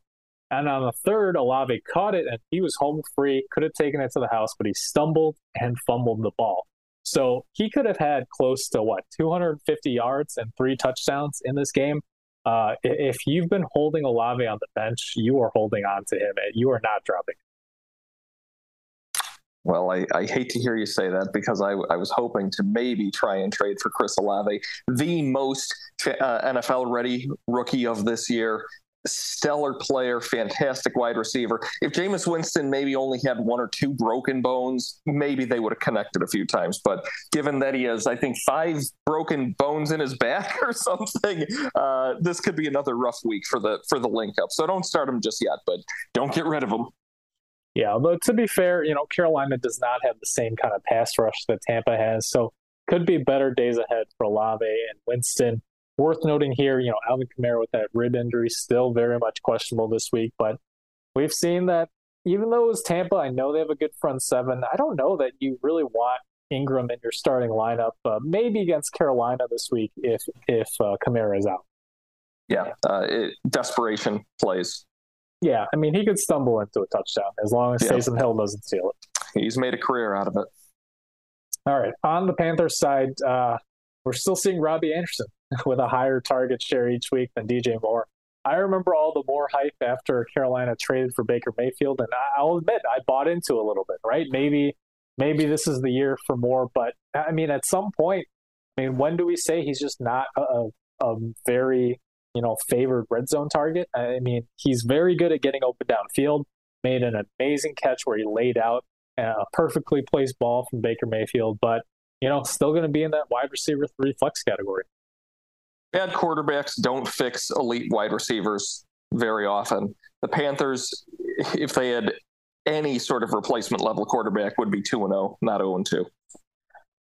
And on the third, Olave caught it and he was home free, could have taken it to the house, but he stumbled and fumbled the ball. So he could have had close to what, 250 yards and three touchdowns in this game. Uh, if you've been holding Olave on the bench, you are holding on to him. and You are not dropping. Well, I, I hate to hear you say that because I, I was hoping to maybe try and trade for Chris Olave, the most uh, NFL ready rookie of this year. Stellar player, fantastic wide receiver. If Jameis Winston maybe only had one or two broken bones, maybe they would have connected a few times. But given that he has, I think, five broken bones in his back or something, uh, this could be another rough week for the for the link up. So don't start him just yet, but don't get rid of him. Yeah, but to be fair, you know, Carolina does not have the same kind of pass rush that Tampa has. So could be better days ahead for Olave and Winston. Worth noting here, you know, Alvin Kamara with that rib injury still very much questionable this week, but we've seen that even though it was Tampa, I know they have a good front seven. I don't know that you really want Ingram in your starting lineup. Uh, maybe against Carolina this week if if uh, Kamara is out. Yeah, uh, it, desperation plays. Yeah, I mean he could stumble into a touchdown as long as yeah. Taysom Hill doesn't steal it. He's made a career out of it. All right, on the Panthers side, uh, we're still seeing Robbie Anderson with a higher target share each week than DJ Moore. I remember all the Moore hype after Carolina traded for Baker Mayfield, and I'll admit I bought into a little bit. Right? Maybe, maybe this is the year for Moore, but I mean, at some point, I mean, when do we say he's just not a, a very you know favored red zone target? I mean, he's very good at getting open downfield. Made an amazing catch where he laid out uh, a perfectly placed ball from Baker Mayfield, but you know, still going to be in that wide receiver three flex category. Bad quarterbacks don't fix elite wide receivers very often. The Panthers, if they had any sort of replacement level quarterback, would be two and zero, oh, not zero oh and two.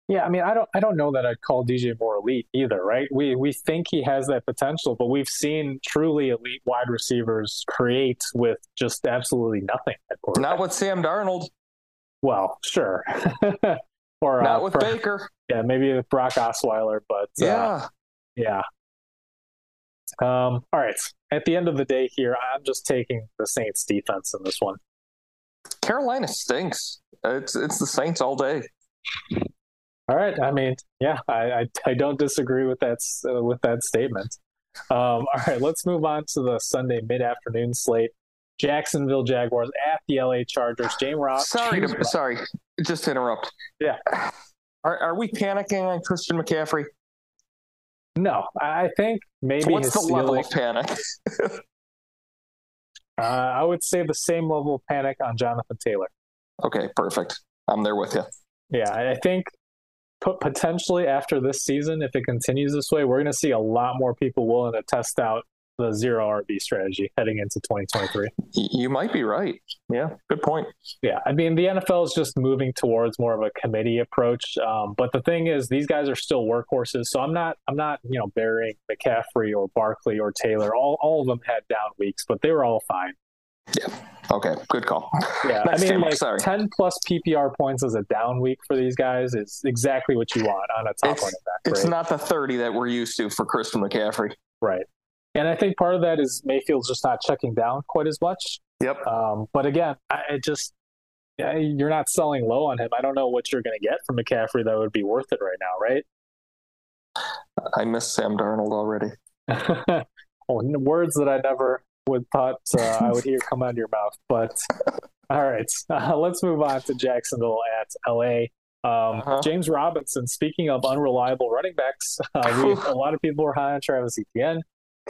Yeah, I mean, I don't, I don't know that I'd call DJ Moore elite either, right? We we think he has that potential, but we've seen truly elite wide receivers create with just absolutely nothing. Not with Sam Darnold. Well, sure. or not uh, with Baker. Yeah, maybe with Brock Osweiler, but uh, yeah, yeah. Um, all right. At the end of the day, here I'm just taking the Saints defense in this one. Carolina stinks. It's it's the Saints all day. All right. I mean, yeah, I I, I don't disagree with that uh, with that statement. Um, all right, let's move on to the Sunday mid afternoon slate. Jacksonville Jaguars at the LA Chargers. James Ross. Sorry, to, sorry, just to interrupt. Yeah. Are, are we panicking on Christian McCaffrey? No, I think maybe. What's the ceiling, level of panic? uh, I would say the same level of panic on Jonathan Taylor. Okay, perfect. I'm there with you. Yeah, I think potentially after this season, if it continues this way, we're going to see a lot more people willing to test out the zero RB strategy heading into 2023. You might be right. Yeah, good point. Yeah, I mean the NFL is just moving towards more of a committee approach. Um, but the thing is, these guys are still workhorses. So I'm not, I'm not, you know, burying McCaffrey or Barkley or Taylor. All, all of them had down weeks, but they were all fine. Yeah. Okay. Good call. Yeah. I mean, like sorry. 10 plus PPR points as a down week for these guys is exactly what you want on a top it's, running back. It's not the 30 that we're used to for Christian McCaffrey. Right. And I think part of that is Mayfield's just not checking down quite as much. Yep. Um, but again, I just you're not selling low on him. I don't know what you're going to get from McCaffrey that would be worth it right now, right? I miss Sam Darnold already. well, words that I never would thought uh, I would hear come out of your mouth. But all right, uh, let's move on to Jacksonville at LA. Um, uh-huh. James Robinson. Speaking of unreliable running backs, uh, we, a lot of people were high on Travis Etienne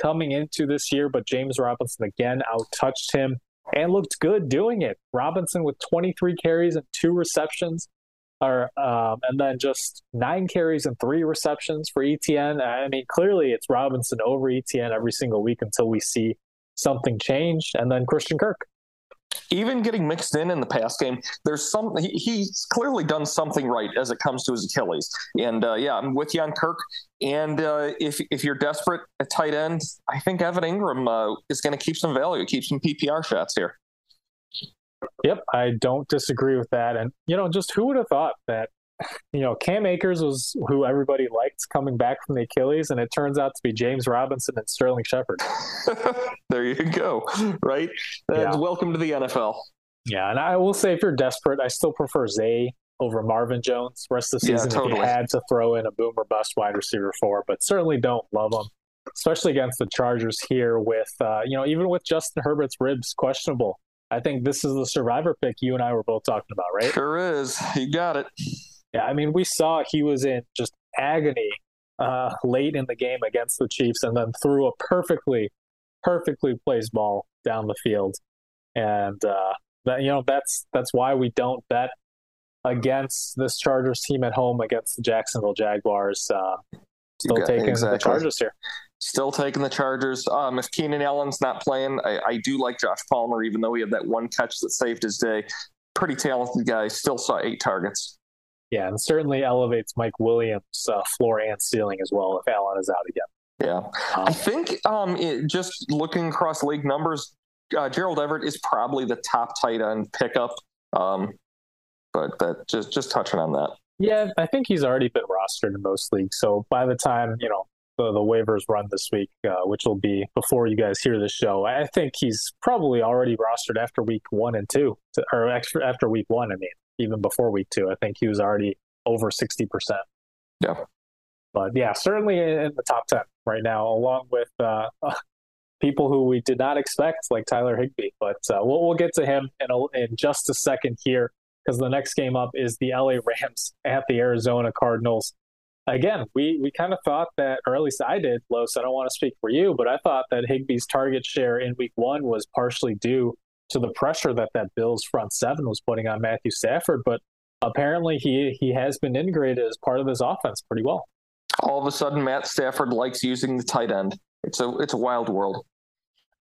coming into this year, but James Robinson again outtouched him and looked good doing it. Robinson with 23 carries and two receptions, or um, and then just nine carries and three receptions for Etienne. I mean, clearly it's Robinson over Etienne every single week until we see something change, and then Christian Kirk even getting mixed in in the pass game, there's some he, he's clearly done something right as it comes to his Achilles. And uh, yeah, I'm with you on Kirk. And uh, if if you're desperate at tight end, I think Evan Engram uh, is going to keep some value, keep some PPR shots here. Yep, I don't disagree with that. And you know, just who would have thought that you know, Cam Akers was who everybody liked coming back from the Achilles, and it turns out to be James Robinson and Sterling Shepard. there you go. Right. Yeah. Welcome to the NFL. Yeah, and I will say, if you're desperate, I still prefer Zay over Marvin Jones. Rest of the season, yeah, totally. if you had to throw in a boom or bust wide receiver for, but certainly don't love them, especially against the Chargers here. With uh, you know, even with Justin Herbert's ribs questionable, I think this is the survivor pick you and I were both talking about, right? Sure is. You got it. Yeah, I mean, we saw he was in just agony uh, late in the game against the Chiefs, and then threw a perfectly perfectly placed ball down the field, and uh, that you know that's that's why we don't bet against this Chargers team at home against the Jacksonville Jaguars. Uh, still taking exactly. the Chargers here. Still taking the Chargers. Um, if Keenan Allen's not playing, I, I, do like Josh Palmer, even though he had that one catch that saved his day. Pretty talented guy. Still saw eight targets. Yeah, and certainly elevates Mike Williams' uh, floor and ceiling as well if Allen is out again. Yeah, um, I think um, it, just looking across league numbers, uh, Gerald Everett is probably the top tight end pickup. Um, but that just just touching on that. Yeah, I think he's already been rostered in most leagues. So by the time you know the, the waivers run this week, uh, which will be before you guys hear the show, I think he's probably already rostered after week one and two, to, or after after week one. I mean, even before week two, I think he was already over sixty percent. Yeah, but yeah, certainly in the top ten right now, along with uh, people who we did not expect, like Tyler Higbee. But uh, we'll we'll get to him in a, in just a second here because the next game up is the LA Rams at the Arizona Cardinals. Again, we, we kind of thought that, or at least I did, Los. I don't want to speak for you, but I thought that Higbee's target share in week one was partially due to the pressure that that Bills front seven was putting on Matthew Stafford. But apparently, he he has been integrated as part of this offense pretty well. All of a sudden, Matt Stafford likes using the tight end. It's a it's a wild world.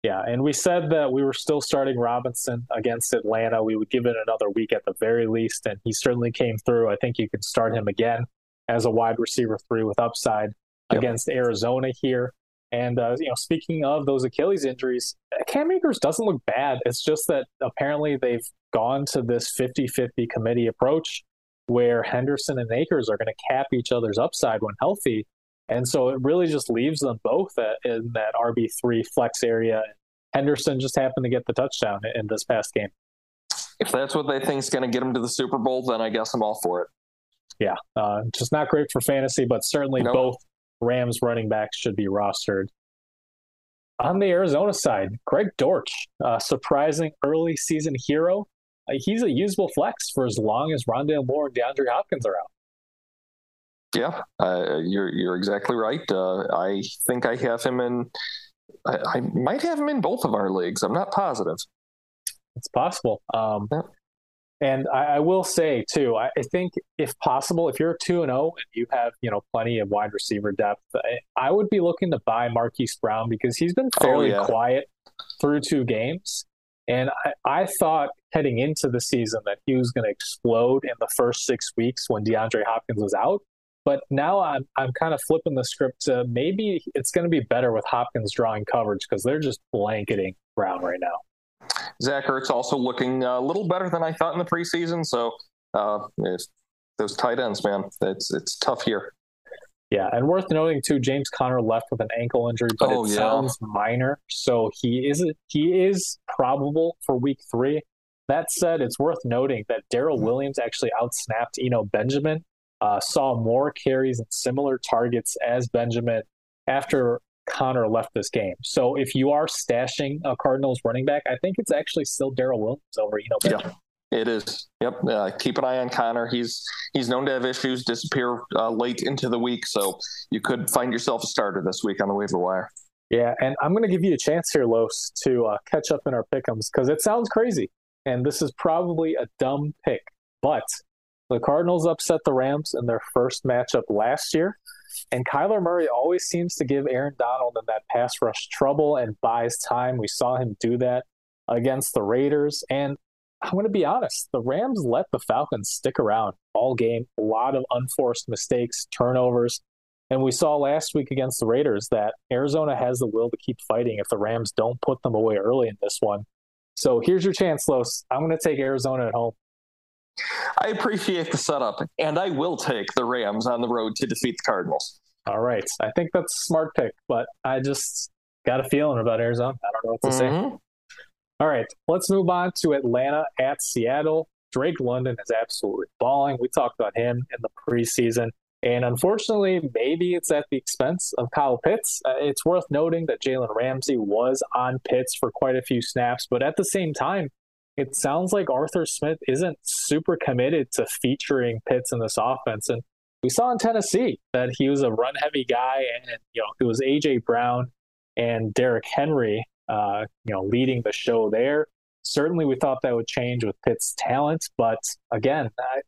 Yeah, and we said that we were still starting Robinson against Atlanta. We would give it another week at the very least, and he certainly came through. I think you can start him again as a wide receiver three with upside yep. against Arizona here. And uh, you know, speaking of those Achilles injuries, Cam Akers doesn't look bad. It's just that apparently they've gone to this 50-50 committee approach where Henderson and Akers are going to cap each other's upside when healthy. And so it really just leaves them both in that RB3 flex area. Henderson just happened to get the touchdown in this past game. If that's what they think is going to get them to the Super Bowl, then I guess I'm all for it. Yeah, uh, just not great for fantasy, but certainly nope. both Rams running backs should be rostered. On the Arizona side, Greg Dortch, uh, surprising early season hero. Uh, he's a usable flex for as long as Rondale Moore and DeAndre Hopkins are out. Yeah, uh, you're you're exactly right. Uh, I think I have him in. I, I, might have him in both of our leagues. I'm not positive. It's possible. Um, yeah. And I, I, will say too, I, I, think if possible, if you're two and zero oh and you have you know plenty of wide receiver depth, I, I would be looking to buy Marquise Brown because he's been oh, fairly oh, yeah. quiet through two games. And I, I thought heading into the season that he was going to explode in the first six weeks when DeAndre Hopkins was out. But now I'm I'm kind of flipping the script to maybe it's going to be better with Hopkins drawing coverage because they're just blanketing Brown right now. Zach Ertz also looking a little better than I thought in the preseason. So uh, those tight ends, man, it's it's tough here. Yeah, and worth noting too, James Conner left with an ankle injury, but oh, it yeah. sounds minor, so he is he is probable for Week Three. That said, it's worth noting that Darrel Williams actually outsnapped Eno Benjamin uh, saw more carries and similar targets as Benjamin after Conner left this game. So if you are stashing a Cardinals running back, I think it's actually still Darrel Williams over you know. Benjamin. Yeah, it is. Yep. Uh, keep an eye on Conner. He's he's known to have issues, disappear uh, late into the week, so you could find yourself a starter this week on the waiver wire. Yeah, and I'm going to give you a chance here, Los, to uh, catch up in our pickums because it sounds crazy, and this is probably a dumb pick, but the Cardinals upset the Rams in their first matchup last year, and Kyler Murray always seems to give Aaron Donald and that pass rush trouble and buys time. We saw him do that against the Raiders. And I'm going to be honest, the Rams let the Falcons stick around all game. A lot of unforced mistakes, turnovers. And we saw last week against the Raiders that Arizona has the will to keep fighting if the Rams don't put them away early in this one. So here's your chance, Los. I'm going to take Arizona at home. I appreciate the setup, and I will take the Rams on the road to defeat the Cardinals. All right. I think that's a smart pick, but I just got a feeling about Arizona. I don't know what to mm-hmm. say. All right. Let's move on to Atlanta at Seattle. Drake London is absolutely balling. We talked about him in the preseason. And unfortunately, maybe it's at the expense of Kyle Pitts. Uh, it's worth noting that Jalen Ramsey was on Pitts for quite a few snaps, but at the same time, it sounds like Arthur Smith isn't super committed to featuring Pitts in this offense. And we saw in Tennessee that he was a run heavy guy and, you know, it was AJ Brown and Derrick Henry uh, you know, leading the show there. Certainly, we thought that would change with Pitts' talent, but again, I,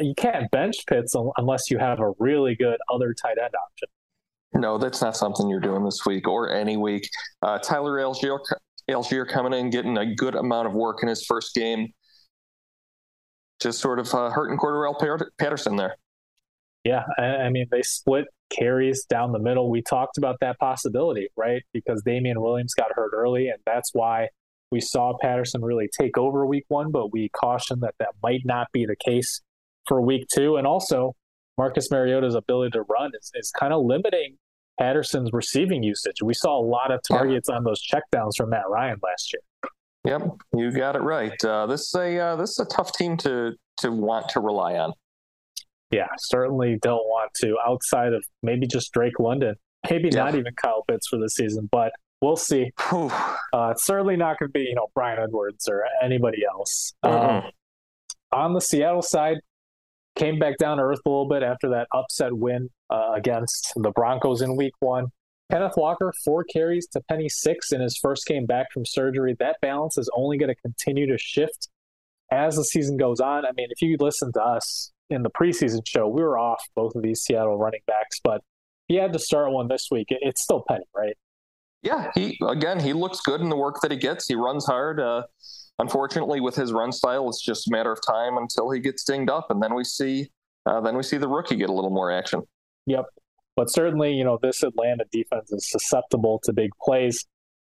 you can't bench Pitts unless you have a really good other tight end option. No, that's not something you're doing this week or any week. Uh, Tyler Allgeier, Allgeier coming in, getting a good amount of work in his first game. Just sort of uh, hurting Cordarrelle Patterson there. Yeah, I mean, they split carries down the middle. We talked about that possibility, right? Because Damien Williams got hurt early, and that's why we saw Patterson really take over week one, but we cautioned that that might not be the case for week two. And also, Marcus Mariota's ability to run is, is kind of limiting Patterson's receiving usage. We saw a lot of targets yeah. on those checkdowns from Matt Ryan last year. Yep, you got it right. Uh, this is a uh, this is a tough team to to want to rely on. Yeah, certainly don't want to outside of maybe just Drake London, maybe yeah. not even Kyle Pitts for the season, but we'll see. uh, certainly not going to be you know Bryan Edwards or anybody else. Mm-hmm. Um, on the Seattle side, came back down to earth a little bit after that upset win uh, against the Broncos in Week One. Kenneth Walker, four carries to Penny six in his first game back from surgery. That balance is only going to continue to shift as the season goes on. I mean, if you listen to us in the preseason show, we were off both of these Seattle running backs, but he had to start one this week. It's still Penny, right? Yeah, he again he looks good in the work that he gets. He runs hard. Uh, unfortunately, with his run style, it's just a matter of time until he gets dinged up, and then we see uh, then we see the rookie get a little more action. Yep, but certainly, you know, this Atlanta defense is susceptible to big plays.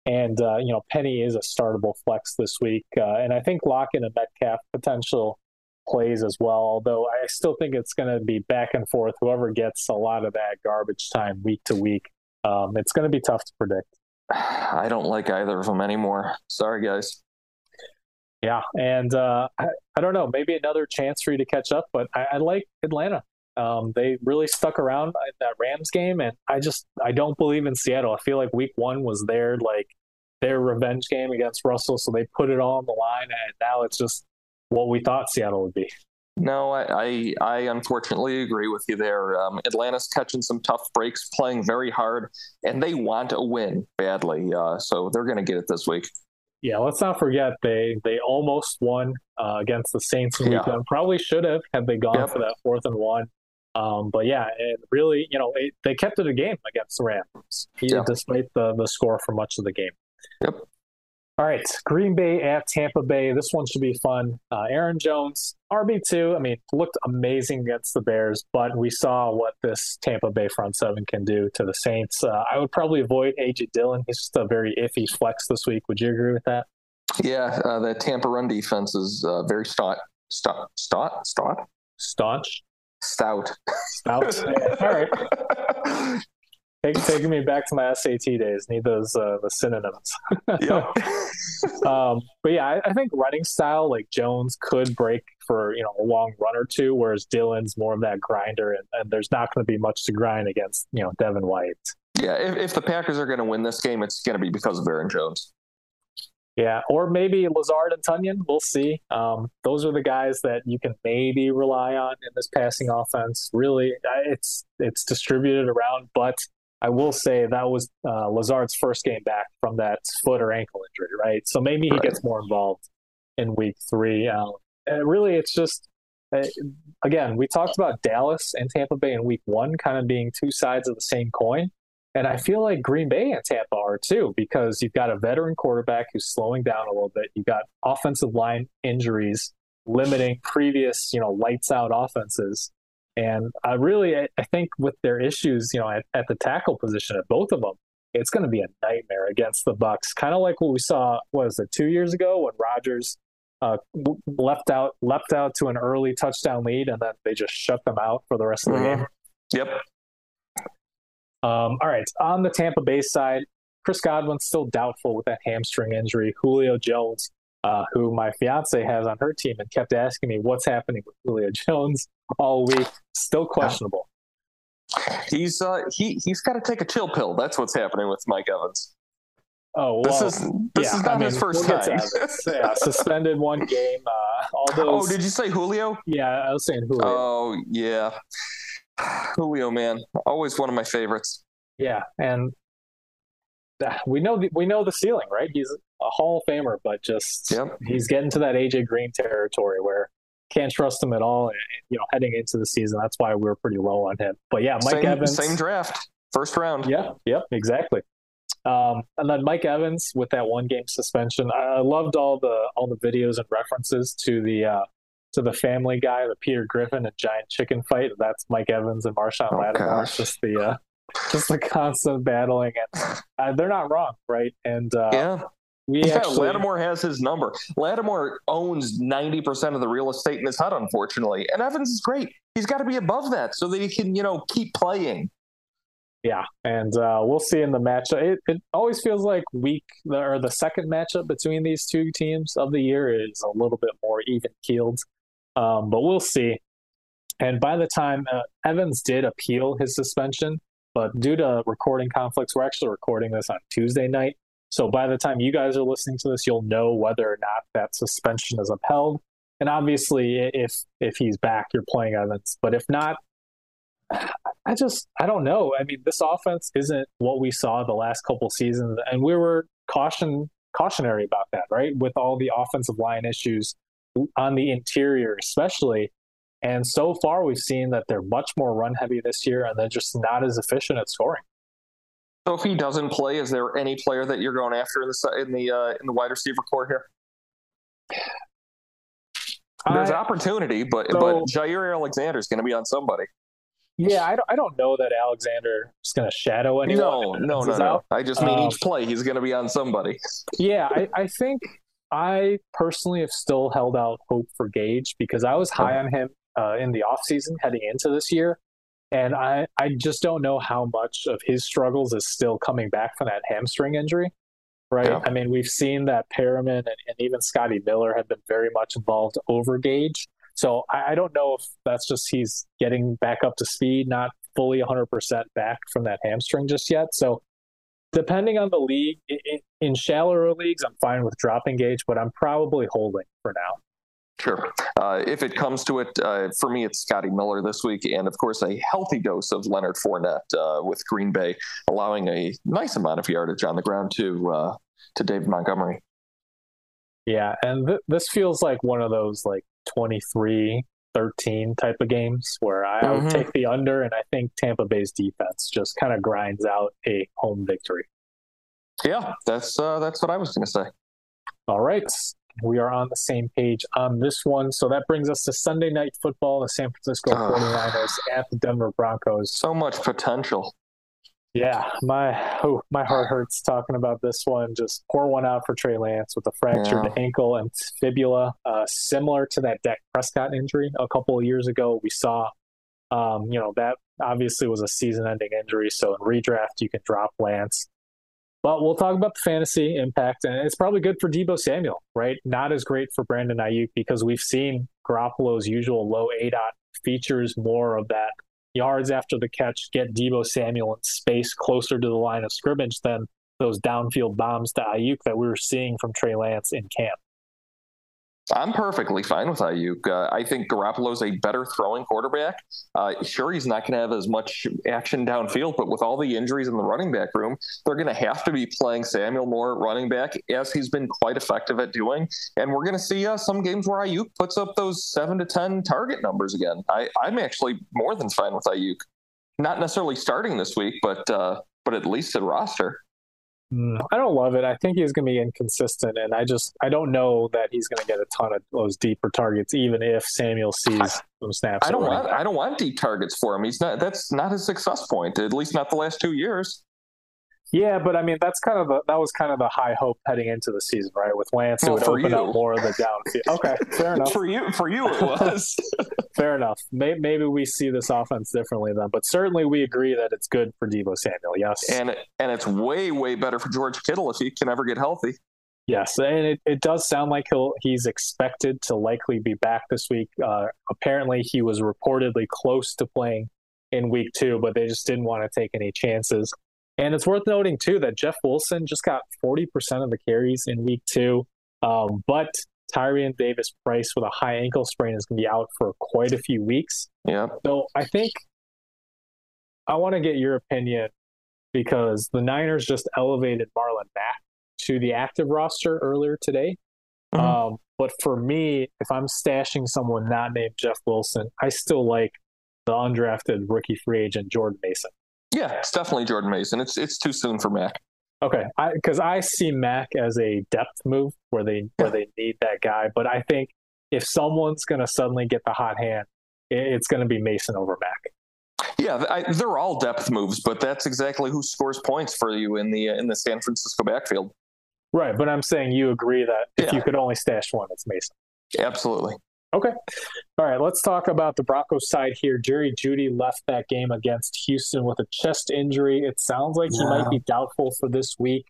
And, uh, you know, Penny is a startable flex this week. Uh, and I think Lockett and Metcalf potential plays as well. Although I still think it's going to be back and forth. Whoever gets a lot of that garbage time week to week, um, it's going to be tough to predict. I don't like either of them anymore. Sorry, guys. Yeah, and uh, I, I, don't know, maybe another chance for you to catch up, but I, I like Atlanta. Um, they really stuck around in that Rams game, and I just I don't believe in Seattle. I feel like Week One was their like their revenge game against Russell, so they put it all on the line, and now it's just what we thought Seattle would be. No, I, I, I unfortunately agree with you there. Um, Atlanta's catching some tough breaks, playing very hard, and they want a win badly. Uh, so they're going to get it this week. Yeah, let's not forget they they almost won uh, against the Saints in yeah. one. Probably should have had they gone yep. for that fourth and one. Um, but yeah, it really, you know, it, they kept it a game against the Rams, yeah. despite the the score for much of the game. Yep. All right, Green Bay at Tampa Bay. This one should be fun. Uh, Aaron Jones, RB2, I mean, looked amazing against the Bears, but we saw what this Tampa Bay front seven can do to the Saints. Uh, I would probably avoid A.J. Dillon. He's just a very iffy flex this week. Would you agree with that? Yeah, uh, the Tampa run defense is uh, very stout. Stout? Stout? Stout? Staunch? Stout. Stout. All right. Take, taking me back to my SAT days. Need those uh, the synonyms. yeah. um, but yeah, I, I, think running style like Jones could break for you know a long run or two, whereas Dillon's more of that grinder, and, and there's not going to be much to grind against you know Devin White. Yeah, if, if the Packers are going to win this game, it's going to be because of Aaron Jones. Yeah, or maybe Lazard and Tonyan. We'll see. Um, those are the guys that you can maybe rely on in this passing offense. Really, it's it's distributed around, but I will say that was uh, Lazard's first game back from that foot or ankle injury, right? So maybe he right. gets more involved in week three. Um, really, it's just, uh, again, we talked about Dallas and Tampa Bay in week one kind of being two sides of the same coin. And I feel like Green Bay and Tampa are too, because you've got a veteran quarterback who's slowing down a little bit. You've got offensive line injuries limiting previous, you know, lights out offenses. And I really, I think with their issues, you know, at, at the tackle position at both of them, it's going to be a nightmare against the Bucs. Kind of like what we saw was it two years ago when Rodgers uh, left out left out to an early touchdown lead, and then they just shut them out for the rest of the mm-hmm. game. Yep. Um, all right, on the Tampa Bay side, Chris Godwin's still doubtful with that hamstring injury. Julio Jones uh, who my fiance has on her team and kept asking me what's happening with Julio Jones all week. Still questionable. He's uh, he he's got to take a chill pill. That's what's happening with Mike Evans. Oh, well, this is this yeah, is not I mean, his 1st we'll time. yeah, suspended one game. Uh, all those. Oh, did you say Julio? Yeah, I was saying Julio. Oh, yeah, Julio, man, always one of my favorites. Yeah, and we know the, we know the ceiling, right? He's a Hall of Famer, but just yep. he's getting to that AJ Green territory where can't trust him at all. And, you know, heading into the season, that's why we are pretty low on him. But yeah, Mike same, Evans, same draft, first round. Yeah, yep, exactly. Um, and then Mike Evans with that one game suspension. I, loved all the all the videos and references to the uh, to the Family Guy, the Peter Griffin and giant chicken fight. That's Mike Evans and Marshon oh, Lattimore. Gosh. Just the uh, just the constant battling, and uh, they're not wrong, right? And uh, yeah. We in actually, fact, Lattimore has his number. Lattimore owns 90% of the real estate in his hut, unfortunately. And Evans is great. He's got to be above that so that he can, you know, keep playing. Yeah, and uh, we'll see in the matchup. It, it always feels like week or the second matchup between these two teams of the year is a little bit more even keeled, um, but we'll see. And by the time uh, Evans did appeal his suspension, but due to recording conflicts, we're actually recording this on Tuesday night. So by the time you guys are listening to this, you'll know whether or not that suspension is upheld. And obviously, if if he's back, you're playing Evans. But if not, I just I don't know. I mean, this offense isn't what we saw the last couple seasons, and we were caution cautionary about that, right? With all the offensive line issues on the interior, especially. And so far, we've seen that they're much more run heavy this year, and they're just not as efficient at scoring. So, if he doesn't play, is there any player that you're going after in the in the uh, in the wide receiver core here? There's I, opportunity, but so, but Jaire Alexander is going to be on somebody. Yeah, I don't, I don't know that Alexander is going to shadow anyone. No, no, no, no. I just mean um, each play he's going to be on somebody. Yeah, I, I think I personally have still held out hope for Gage because I was high on him uh, in the offseason heading into this year. And I, I just don't know how much of his struggles is still coming back from that hamstring injury. Right. Yeah. I mean, we've seen that Perriman and, and even Scotty Miller have been very much involved over Gage. So I, I don't know if that's just he's getting back up to speed, not fully 100% back from that hamstring just yet. So depending on the league, in, in shallower leagues, I'm fine with dropping Gage, but I'm probably holding for now. Sure. Uh, if it comes to it, uh, for me, it's Scotty Miller this week, and of course, a healthy dose of Leonard Fournette uh, with Green Bay, allowing a nice amount of yardage on the ground to uh, to David Montgomery. Yeah, and th- this feels like one of those like 23 13 type of games where I, mm-hmm. would take the under, and I think Tampa Bay's defense just kind of grinds out a home victory. Yeah, that's uh, that's what I was going to say. All right, we are on the same page on this one. So that brings us to Sunday night football, the San Francisco 49ers at the Denver Broncos. So much potential. Yeah, my oh, my heart hurts talking about this one. Just pour one out for Trey Lance with a fractured yeah. ankle and fibula, uh, similar to that Dak Prescott injury a couple of years ago. We saw, um, you know, that obviously was a season-ending injury. So in redraft, you can drop Lance. But we'll talk about the fantasy impact, and it's probably good for Deebo Samuel, right? Not as great for Brandon Aiyuk because we've seen Garoppolo's usual low A dot features more of that yards after the catch, get Deebo Samuel in space closer to the line of scrimmage than those downfield bombs to Aiyuk that we were seeing from Trey Lance in camp. I'm perfectly fine with Aiyuk. Uh, I think Garoppolo's a better throwing quarterback. Uh, sure, he's not going to have as much action downfield, but with all the injuries in the running back room, they're going to have to be playing Samuel more running back, as he's been quite effective at doing. And we're going to see uh, some games where Aiyuk puts up those seven to ten target numbers again. I, am actually more than fine with Aiyuk, Not necessarily starting this week, but uh, but at least at roster. Mm, I don't love it. I think he's going to be inconsistent, and I just I don't know that he's going to get a ton of those deeper targets, even if Samuel sees some snaps. I don't want I don't want deep targets for him. He's not. That's not his success point. At least not the last two years. Yeah, but I mean that's kind of the, that was kind of the high hope heading into the season, right? With Lance, it would open you. up more of the downfield. Okay, fair enough. for you, for you, it was fair enough. Maybe, maybe we see this offense differently then, but certainly we agree that it's good for Deebo Samuel. Yes, and and it's way way better for George Kittle if he can ever get healthy. Yes, and it, it does sound like he'll he's expected to likely be back this week. Uh, apparently, he was reportedly close to playing in week two, but they just didn't want to take any chances. And it's worth noting too that Jeff Wilson just got 40% of the carries in week two. Um, but Tyrion Davis Price with a high ankle sprain is going to be out for quite a few weeks. Yeah. So I think I want to get your opinion because the Niners just elevated Marlon Mack to the active roster earlier today. Mm-hmm. Um, but for me, if I'm stashing someone not named Jeff Wilson, I still like the undrafted rookie free agent Jordan Mason. Yeah, it's definitely Jordan Mason. It's it's too soon for Mack. Okay, because I, I, see Mack as a depth move where they where they need that guy, but I think if someone's going to suddenly get the hot hand, it's going to be Mason over Mack. Yeah, I, they're all depth moves, but that's exactly who scores points for you in the in the San Francisco backfield. Right, but I'm saying you agree that if yeah. you could only stash one, it's Mason. Absolutely. Okay. All right, let's talk about the Broncos side here. Jerry Jeudy left that game against Houston with a chest injury. It sounds like yeah. he might be doubtful for this week.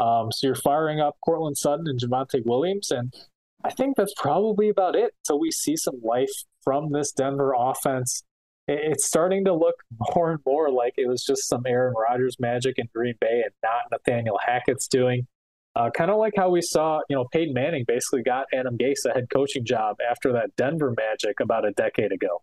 Um, so you're firing up Courtland Sutton and Javonte Williams, and I think that's probably about it until we see some life from this Denver offense. It's starting to look more and more like it was just some Aaron Rodgers magic in Green Bay and not Nathaniel Hackett's doing. Uh, kind of like how we saw, you know, Peyton Manning basically got Adam Gase a head coaching job after that Denver Magic about a decade ago.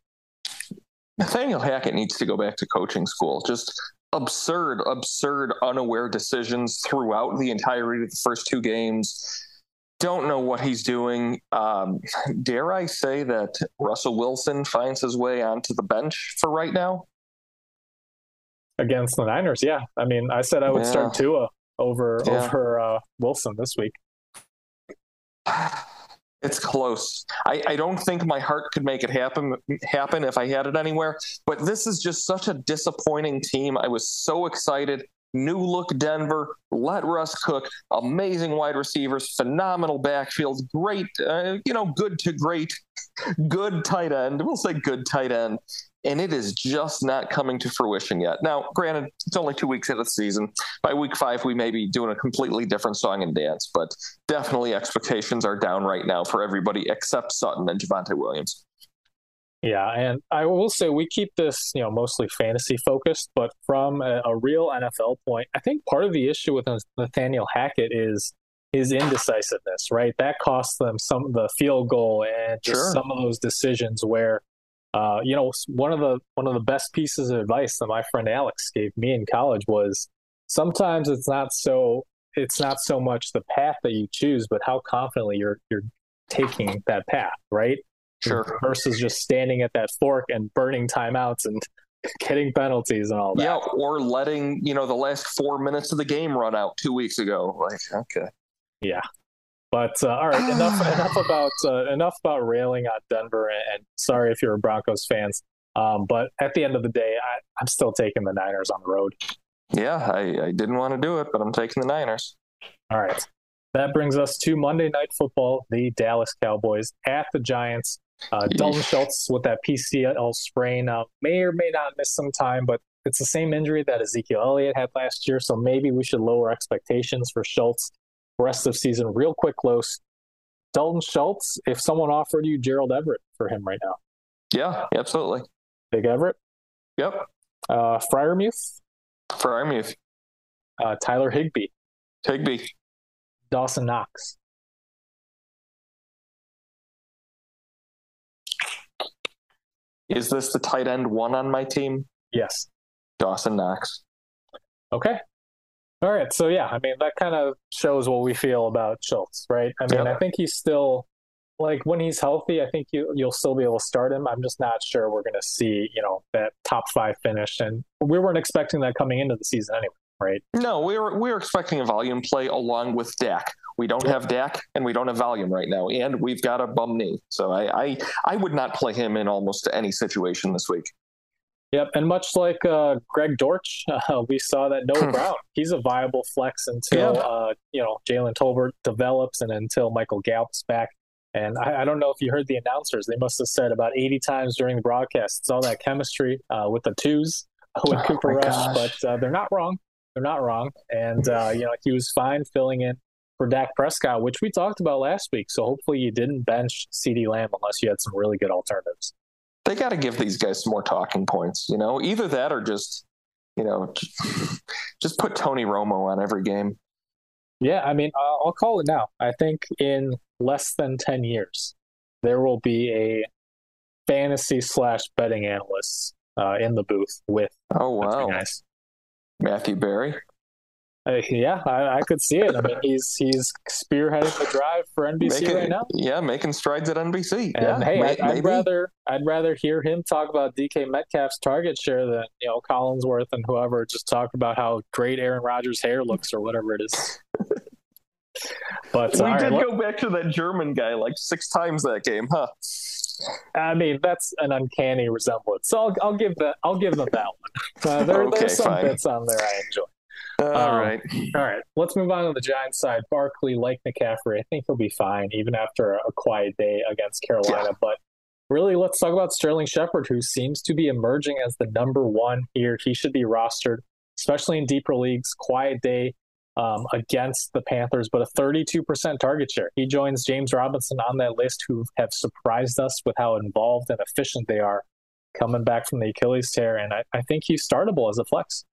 Nathaniel Hackett needs to go back to coaching school. Just absurd, absurd, unaware decisions throughout the entirety of the first two games. Don't know what he's doing. Um, dare I say that Russell Wilson finds his way onto the bench for right now? Against the Niners, yeah. I mean, I said I would yeah. start Tua over yeah. over uh, Wilson this week. It's close. I, I don't think my heart could make it happen happen if I had it anywhere. But this is just such a disappointing team. I was so excited. New look Denver. Let Russ cook. Amazing wide receivers. Phenomenal backfield. Great, uh, you know, good to great. Good tight end. We'll say good tight end and it is just not coming to fruition yet. Now, granted, it's only two weeks into the season. By week five, we may be doing a completely different song and dance, but definitely expectations are down right now for everybody except Sutton and Javonte Williams. Yeah, and I will say we keep this, you know, mostly fantasy focused, but from a, a real NFL point, I think part of the issue with Nathaniel Hackett is his indecisiveness, right? That costs them some of the field goal and just sure. some of those decisions where uh, you know, one of the one of the best pieces of advice that my friend Alex gave me in college was sometimes it's not so it's not so much the path that you choose, but how confidently you're you're taking that path, right? Sure. Versus just standing at that fork and burning timeouts and getting penalties and all that. Yeah, or letting you know the last four minutes of the game run out two weeks ago. Like, okay. Yeah, but uh, all right, enough enough about uh, enough about railing on Denver. And, and, sorry if you're a Broncos fans, um, but at the end of the day, I, I'm still taking the Niners on the road. Yeah, I, I didn't want to do it, but I'm taking the Niners. All right, that brings us to Monday Night Football. The Dallas Cowboys at the Giants. Uh, Dalton Schultz with that PCL sprain uh, may or may not miss some time, but it's the same injury that Ezekiel Elliott had last year, so maybe we should lower expectations for Schultz rest of season real quick close. Dalton Schultz, if someone offered you Gerald Everett for him right now. Yeah, absolutely. Big Everett. Yep. Uh, Freiermuth. Freiermuth. Uh, Tyler Higbee. Higbee. Dawson Knox. Is this the tight end one on my team? Yes. Dawson Knox. Okay. All right. So yeah, I mean that kind of shows what we feel about Schultz, right? I mean, yeah. I think he's still like when he's healthy, I think you you'll still be able to start him. I'm just not sure we're going to see, you know, that top 5 finish and we weren't expecting that coming into the season anyway, right? No, we were we were expecting a volume play along with Dak. We don't have Dak and we don't have volume right now, and we've got a bum knee. So I, I I would not play him in almost any situation this week. Yep, and much like uh, Greg Dortch, uh, we saw that Noah Brown, he's a viable flex until yeah. uh, you know Jalen Tolbert develops and until Michael Gallup's back. And I, I, don't know if you heard the announcers; they must have said about 80 times during the broadcast, "It's all that chemistry uh, with the twos with oh Cooper Rush," gosh. but uh, they're not wrong. They're not wrong, and uh, you know he was fine filling in for Dak Prescott, which we talked about last week. So hopefully you didn't bench CeeDee Lamb unless you had some really good alternatives they got to give these guys some more talking points. You know, either that or just you know just put Tony Romo on every game. Yeah, I mean, I'll call it now. I think in less than ten years, there will be a fantasy slash betting analyst uh, in the booth with. Oh wow! Matthew Berry. Uh, yeah, I, I, could see it. I mean, he's he's spearheading the drive for NBC making, right now. Yeah, making strides at NBC. And yeah, hey, may, I'd, I'd, rather I'd rather hear him talk about DK Metcalf's target share than you know Collinsworth and whoever just talk about how great Aaron Rodgers' hair looks or whatever it is. but we did right, go back to that German guy like six times that game, huh? I mean, that's an uncanny resemblance. So I'll, I'll give that. I'll give them that one. Uh, there, okay, there's some fine. bits on there I enjoy. All um, right, All right. Let's move on to the Giants side. Barkley, like McCaffrey, I think he'll be fine, even after a quiet day against Carolina. Yeah. But really, let's talk about Sterling Shepard, who seems to be emerging as the number one here. He should be rostered, especially in deeper leagues. Quiet day um, against the Panthers, but a 32% target share. He joins James Robinson on that list, who have surprised us with how involved and efficient they are coming back from the Achilles tear. And I, I think he's startable as a flex.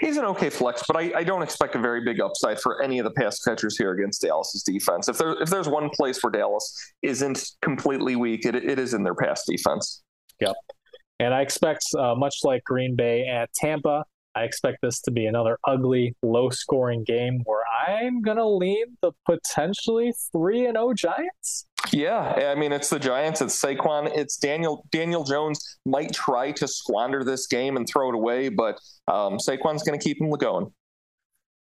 He's an okay flex, but I, I, don't expect a very big upside for any of the pass catchers here against Dallas's defense. If there if there's one place where Dallas isn't completely weak, it, it is in their pass defense. Yep. And I expect, uh, much like Green Bay at Tampa, I expect this to be another ugly, low scoring game where I'm going to lean the potentially 3 and 0 Giants. Yeah, I mean it's the Giants, it's Saquon, it's Daniel Daniel Jones might try to squander this game and throw it away, but um, Saquon's going to keep him going.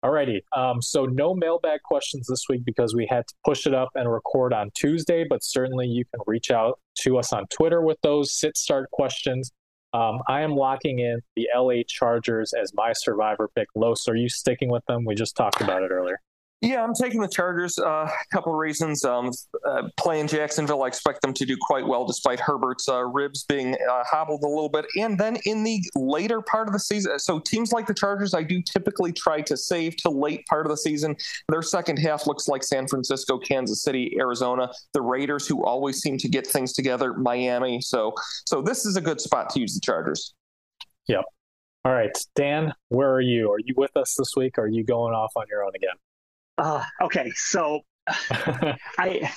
Alrighty, um, so no mailbag questions this week because we had to push it up and record on Tuesday, but certainly you can reach out to us on Twitter with those sit start questions. Um, I am locking in the LA Chargers as my survivor pick. Los, are you sticking with them? We just talked about it earlier. Yeah, I'm taking the Chargers. Uh, a couple of reasons. Um, uh, playing Jacksonville, I expect them to do quite well despite Herbert's uh, ribs being uh, hobbled a little bit. And then in the later part of the season, so teams like the Chargers, I do typically try to save to late part of the season. Their second half looks like San Francisco, Kansas City, Arizona, the Raiders, who always seem to get things together, Miami. So, so this is a good spot to use the Chargers. Yep. All right, Dan, where are you? Are you with us this week? Or are you going off on your own again? Uh, okay, so I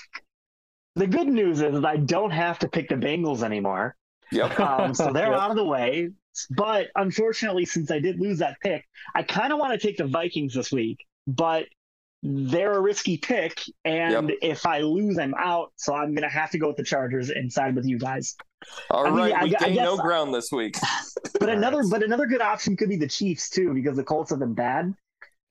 the good news is I don't have to pick the Bengals anymore. Yep. Um, so they're yep. out of the way. But unfortunately, since I did lose that pick, I kind of want to take the Vikings this week. But they're a risky pick, and yep. if I lose, I'm out. So I'm gonna have to go with the Chargers and side with you guys. All I right, mean, we I, gain no ground this week. but another, but another good option could be the Chiefs too, because the Colts have been bad.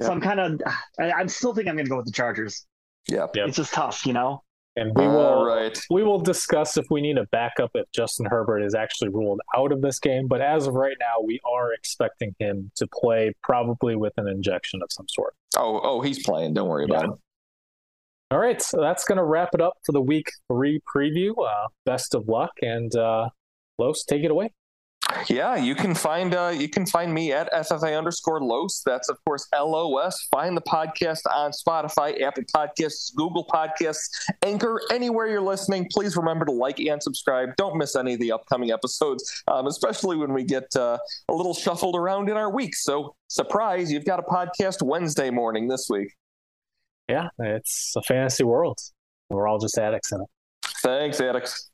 So I'm kind of, I, am still think I'm going to go with the Chargers. Yeah, yep. it's just tough, you know. And we will right. we will discuss if we need a backup if Justin Herbert is actually ruled out of this game. But as of right now, we are expecting him to play probably with an injection of some sort. Oh, oh, he's playing. Don't worry yeah. about it. All right, so that's going to wrap it up for the week three preview. Uh, best of luck, and uh, Los, take it away. Yeah, you can find uh, you can find me at FFA underscore Los. That's of course LOS. Find the podcast on Spotify, Apple Podcasts, Google Podcasts, Anchor, anywhere you're listening. Please remember to like and subscribe. Don't miss any of the upcoming episodes, um, especially when we get uh, a little shuffled around in our week. So, surprise, you've got a podcast Wednesday morning this week. Yeah, it's a fantasy world. We're all just addicts in it. Thanks, addicts.